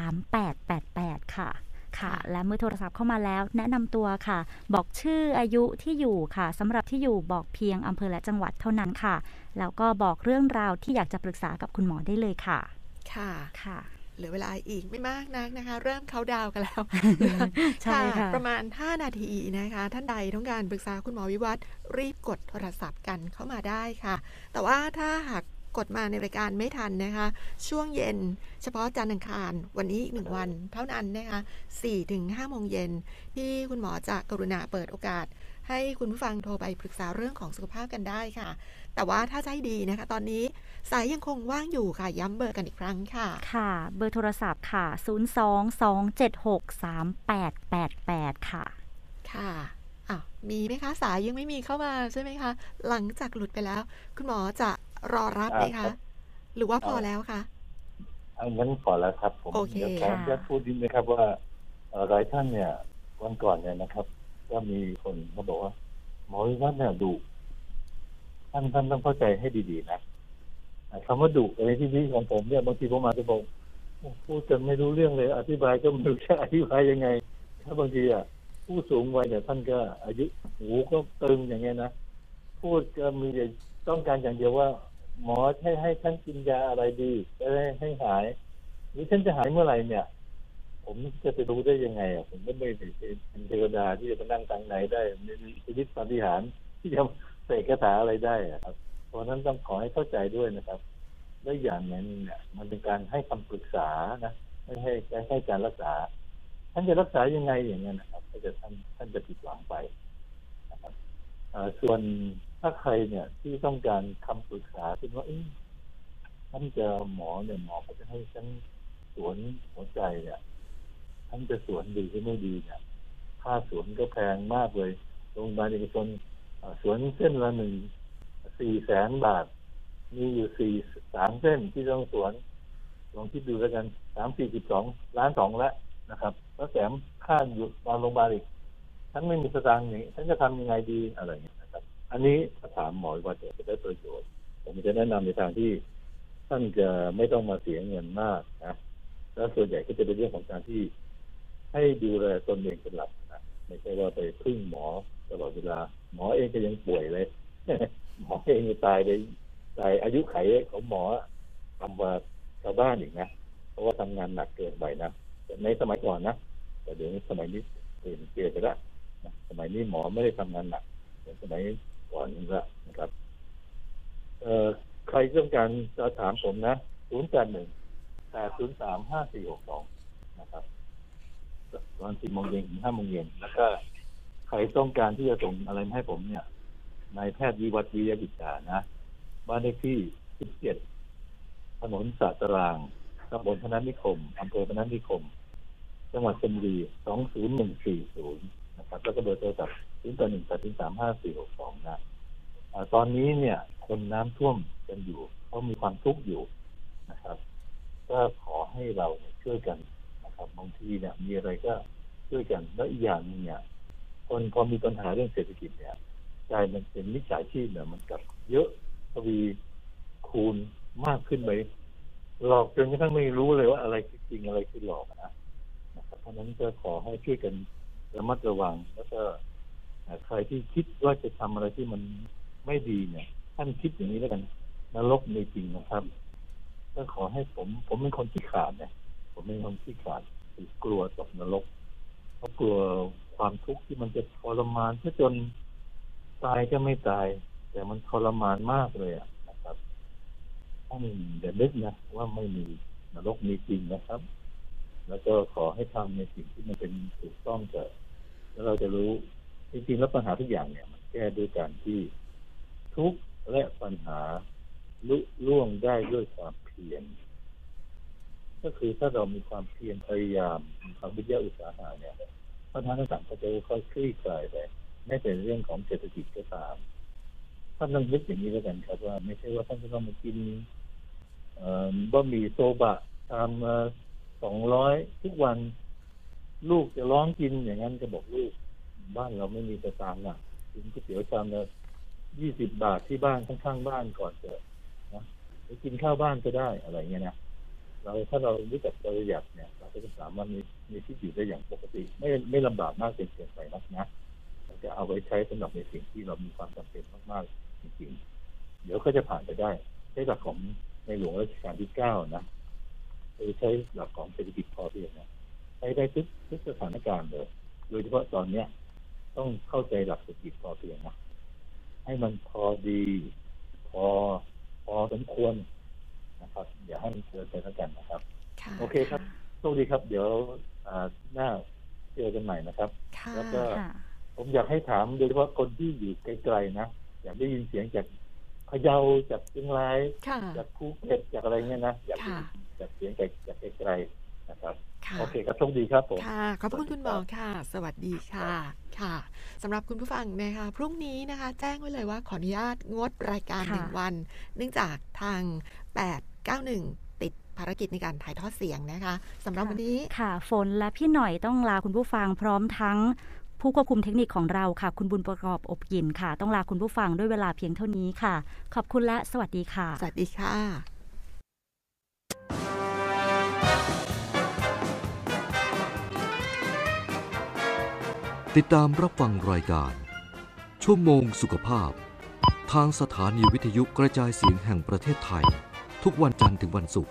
B: 022763888 ค่ะ ค่ะ และเมื่อโทรศัพท์เข้ามาแล้ว แนะนำตัวค่ะ บอกชื่ออายุที่อยู่ค่ะสำหรับที่อยู่บอกเพียงอำเภอและจังหวัดเท่านั้นค่ะ แล้วก็บอกเรื่องราวที่อยากจะปรึกษากับคุณหมอได้เลยค่ะ
C: ค่ะ
B: ค่ะ
C: เหลือเวลาอีกไม่มากนักนะคะ เริ่มเขาน์ดาวน์กันแล้ว
B: ใช่ค่ะ
C: ประมาณ 5 นาทีนะคะ ท่านใดต้องการปรึกษาคุณหมอวิวัฒน์รีบกดโทรศัพท์กันเข้ามาได้ค่ะ แต่ว่าถ้าหาก กดมาในรายการไม่ทันนะคะ ช่วงเย็น เฉพาะจันทร์อังคารวันนี้อีกหนึ่งวัน เท่านั้นนะคะ4ถึง5โมงเย็น ที่คุณหมอจะกรุณาเปิดโอกาส ให้คุณผู้ฟังโทรไปปรึกษาเรื่องของสุขภาพกันได้ค่ะ แต่ว่าถ้าจะให้ดีนะคะ ตอนนี้สายยังคงว่างอยู่ค่ะย้ำเบอร์กันอีกครั้งค่ะ
B: ค่ะ เบอร์โทรศัพท์ค่ะ 022763888 ค่ะ
C: ค่ะอะมีไหมคะ สายยังไม่มีเข้ามาใช่ไหมคะ หลังจากหลุดไปแล้ว คุณหมอจะ รอรับไหม
D: อ่าครั
C: คะ
D: บ
C: หรือว่าพอแล้วคะ
D: อันนั้นขอแล้วครับผม
C: โอเค
D: เดี๋ยวขอ
B: ค่ะ
D: จะพูดนิดนะครับว่าเอ่อหลายท่านเนี่ยวันก่อนเนี่ยนะครับ ก็มีคนเขาบอกว่าหมอวิวัฒน์เนี่ยดุท่านท่านต้องเข้าใจให้ดีๆนะอ่าคำว่าดุในที่นี้ของผมเนี่ยบางทีผมอาจจะบอกโอ้พูดจนไม่รู้เรื่องเลย อธิบายก็ไม่รู้จะอธิบายยังไง ถ้าบางทีอะผู้สูงวัยเนี่ยท่านก็อายุหูก็ตึงอย่างเงี้ยนะพูดก็มีแต่ต้องการอย่างเดียวว่า หมอให้ให้ท่านกินยาอะไรดีจะได้ให้หายหรือฉันจะหายเมื่อไหร่เนี่ย ผมจะไปรู้ได้ยังไงอะผมก็ไม่ได้เป็นเทวดาที่จะไปนั่งทางไหนได้ไม่มีชีวิตปาฏิหาริย์ที่จะเสกคาถาอะไรได้อะครับเพราะนั้นต้องขอให้เข้าใจด้วยนะครับและอย่างหนึงเนี่ยมันเป็นการให้คำปรึกษานะไม่ให้ให้การรักษา ท่านจะรักษายังไงอย่างเงี้ยนะครับ ก็จะท่านท่านจะผิดหวังไปนะครับส่วน ถ้าใครเนี่ยที่ต้องการคำปรึกษาคิดว่าเอ๊ะท่านจะหมอเนี่ยหมอเขาจะให้ฉันสวนหัวใจเนี่ยท่านจะสวนดีหรือไม่ดีเนี่ยค่าสวนก็แพงมากเลยโรงพยาบาลเอกชนสวนเส้นละหนึ่งสี่แสนบาท มีอยู่สี่สามเส้นที่ต้องสวนลองคิดดูแล้วกันสามสี่สิบสองล้านสองแล้วนะครับแล้วแถมค่าอยู่นอนโรงพยาบาลอีกฉันไม่มีสตางค์อย่างนี้ฉันจะทำยังไงดีอะไรอย่างเงี้ย อันนี้ถ้าถามหมอว่าจะได้ประโยชน์ ผมจะแนะนำในทางที่ท่านจะไม่ต้องมาเสียเงินมากนะแล้วส่วนใหญ่ก็จะเป็นเรื่องของการที่ให้ดูแลตนเองเป็นหลักนะไม่ใช่ว่าไปพึ่งหมอตลอดเวลา หมอเองก็ยังป่วยเลยหมอเองก็ตายเลยตายอายุไขของหมอทำกว่าชาวบ้านอีกนะเพราะว่าทำงานหนักเกินไปนะในสมัยก่อนนะแต่เดี๋ยวนี้สมัยนี้เปลี่ยนเปลี่ยนไปแล้วนะสมัยนี้หมอไม่ได้ทำงานหนักเหมือนสมัย ก่อนนี่ละนะครับ เอ่อใครต้องการจะถามผมนะศูนย์แปดหนึ่งแปดศูนย์สามห้าสี่หกสองนะครับตอนสี่โมงเย็นถึงห้าโมงเย็นแล้วก็ใครต้องการที่จะส่งอะไรให้ผมเนี่ยนายแพทย์วิวัฒน์วิยบิจานะ บ้านเลขที่สิบเจ็ดถนนสาตรางตำบลพนัสนิคมอำเภอพนัสนิคม จังหวัดชลบุรีสองศูนย์หนึ่งสี่ศูนย์นะครับ แล้วก็เบอร์โทรศัพท์ ศูนย์ต่อหนึ่งแปดสามห้าสี่หกสองนะตอนนี้เนี่ย คนน้ำท่วมกันอยู่เขามีความทุกข์อยู่นะครับ ก็ขอให้เราช่วยกันนะครับบางทีเนี่ยมีอะไรก็ช่วยกันแล้วอีกอย่างหนึงเนี่ย คนพอมีปัญหาเรื่องเศรษฐกิจเนี่ยกลายมันเป็นมิจฉาชีพเนี่ยมันกลับเยอะทวีคูณมากขึ้นไปหลอกจนกระทั่งไม่รู้เลยว่าอะไรคือจริงอะไรคือหลอกนะนะครับเพราะนั้นก็ขอให้ช่วยกันระมัดระวังแล้วก็ ใครที่คิดว่าจะทำอะไรที่มันไม่ดีเนี่ย ท่านคิดอย่างนี้แล้วกันนรกมีจริงนะครับก็ขอให้ผม ผมเป็นคนที่ขาดเนี่ย ผมเป็นคนที่ขาดคือกลัวตกนรกเพราะกลัวความทุกข์ที่มันจะทรมานซะจนตายก็ไม่ตาย แต่มันทรมานมากเลยอะนะครับท่านอย่านึกนะว่าไม่มีนรกมีจริงนะครับ แล้วก็ขอให้ทำในสิ่งที่มันเป็นถูกต้องเถอะแล้วเราจะรู้ จริงๆแล้วปัญหาทุกอย่างเนี่ย มันแก้ด้วยการที่ทุกและปัญหาลุล่วงได้ด้วยความเพียรก็คือถ้าเรามีความเพียรพยายามมีความวิทยาอุตสาหะเนี่ยปัญหาต่างๆก็จะค่อยๆคลี่คลายไปไม่เป็นเรื่องของเศรษฐกิจก็ตามท่านต้องนึกอย่างนี้แล้วกันครับว่า ไม่ใช่ว่าท่านจะต้องมากินบะหมี่โซบะตามสองร้อยทุกวัน ลูกจะร้องกินอย่างนั้นก็บอกลูก บ้านเราไม่มีสตางค์อะกินก๋วยเตี๋ยวชามละยี่สิบบาทที่บ้านข้างๆบ้านก่อนเถอะนะหรือกินข้าวบ้านก็ได้อะไรเงี้ยนะเราถ้าเรารู้จักประหยัดเนี่ย เราก็จะสามารถมีมีที่อยู่ได้อย่างปกติ ไม่ไม่ลำบากมากเกินเกินไปนักนะเราจะเอาไว้ใช้สำหรับในสิ่งที่เรามีความจำเป็นมากๆจริงๆเดี๋ยวก็จะผ่านไปได้ใช้หลักของในหลวงรัชกาลที่เก้านะใช้หลักของเศรษฐกิจพอเพียงนะใช้ได้ทุกทุกสถานการณ์เลย โดยเฉพาะตอนเนี้ย ต้องเข้าใจหลักเศรษฐกิจพอเพียงนะให้มันพอดี พอพอสมควรนะครับอย่าให้มันเกินไปแล้วกันนะครับ
C: ค่ะ
D: โอเคครับโชคดีครับ เดี๋ยวอ่าหน้าเจอกันใหม่นะครับ
C: ค่ะ
D: แล้วก็
B: ค่ะ
D: ผมอยากให้ถามโดยเฉพาะคนที่อยู่ไกลๆนะอยากได้ยินเสียงจากพะเยาจากเชียงราย
C: ค่ะ
D: จากภูเก็ตจากอะไรเงี้ยนะอยากได้
C: ค่ะ
D: ยินจากเสียงจากจากไกลๆนะครับ
C: ค่ะ
D: โอเคครับโชคดีครับผม
C: ค่ะขอบคุณคุณหมอค่ะ สวัสดีค่ะค่ะสำหรับคุณผู้ฟังนะคะพรุ่งนี้นะคะ แจ้งไว้เลยว่าขออนุญาตงดรายการ
B: ค่ะ
C: หนึ่งวัน เนื่องจากทาง 891ติดภารกิจในการถ่ายทอดเสียงนะคะสำหรับวันนี้
B: ค่ะ ฝนและพี่หน่อยต้องลาคุณผู้ฟังพร้อมทั้งผู้ควบคุมเทคนิคของเราค่ะ คุณบุญประกอบอบยินค่ะ ต้องลาคุณผู้ฟังด้วยเวลาเพียงเท่านี้ค่ะ ขอบคุณและสวัสดีค่ะ
C: สวัสดีค่ะ
A: ติดตามรับฟังรายการ ชั่วโมงสุขภาพ ทางสถานีวิทยุกระจายเสียงแห่งประเทศไทย ทุกวันจันทร์ถึงวันศุกร์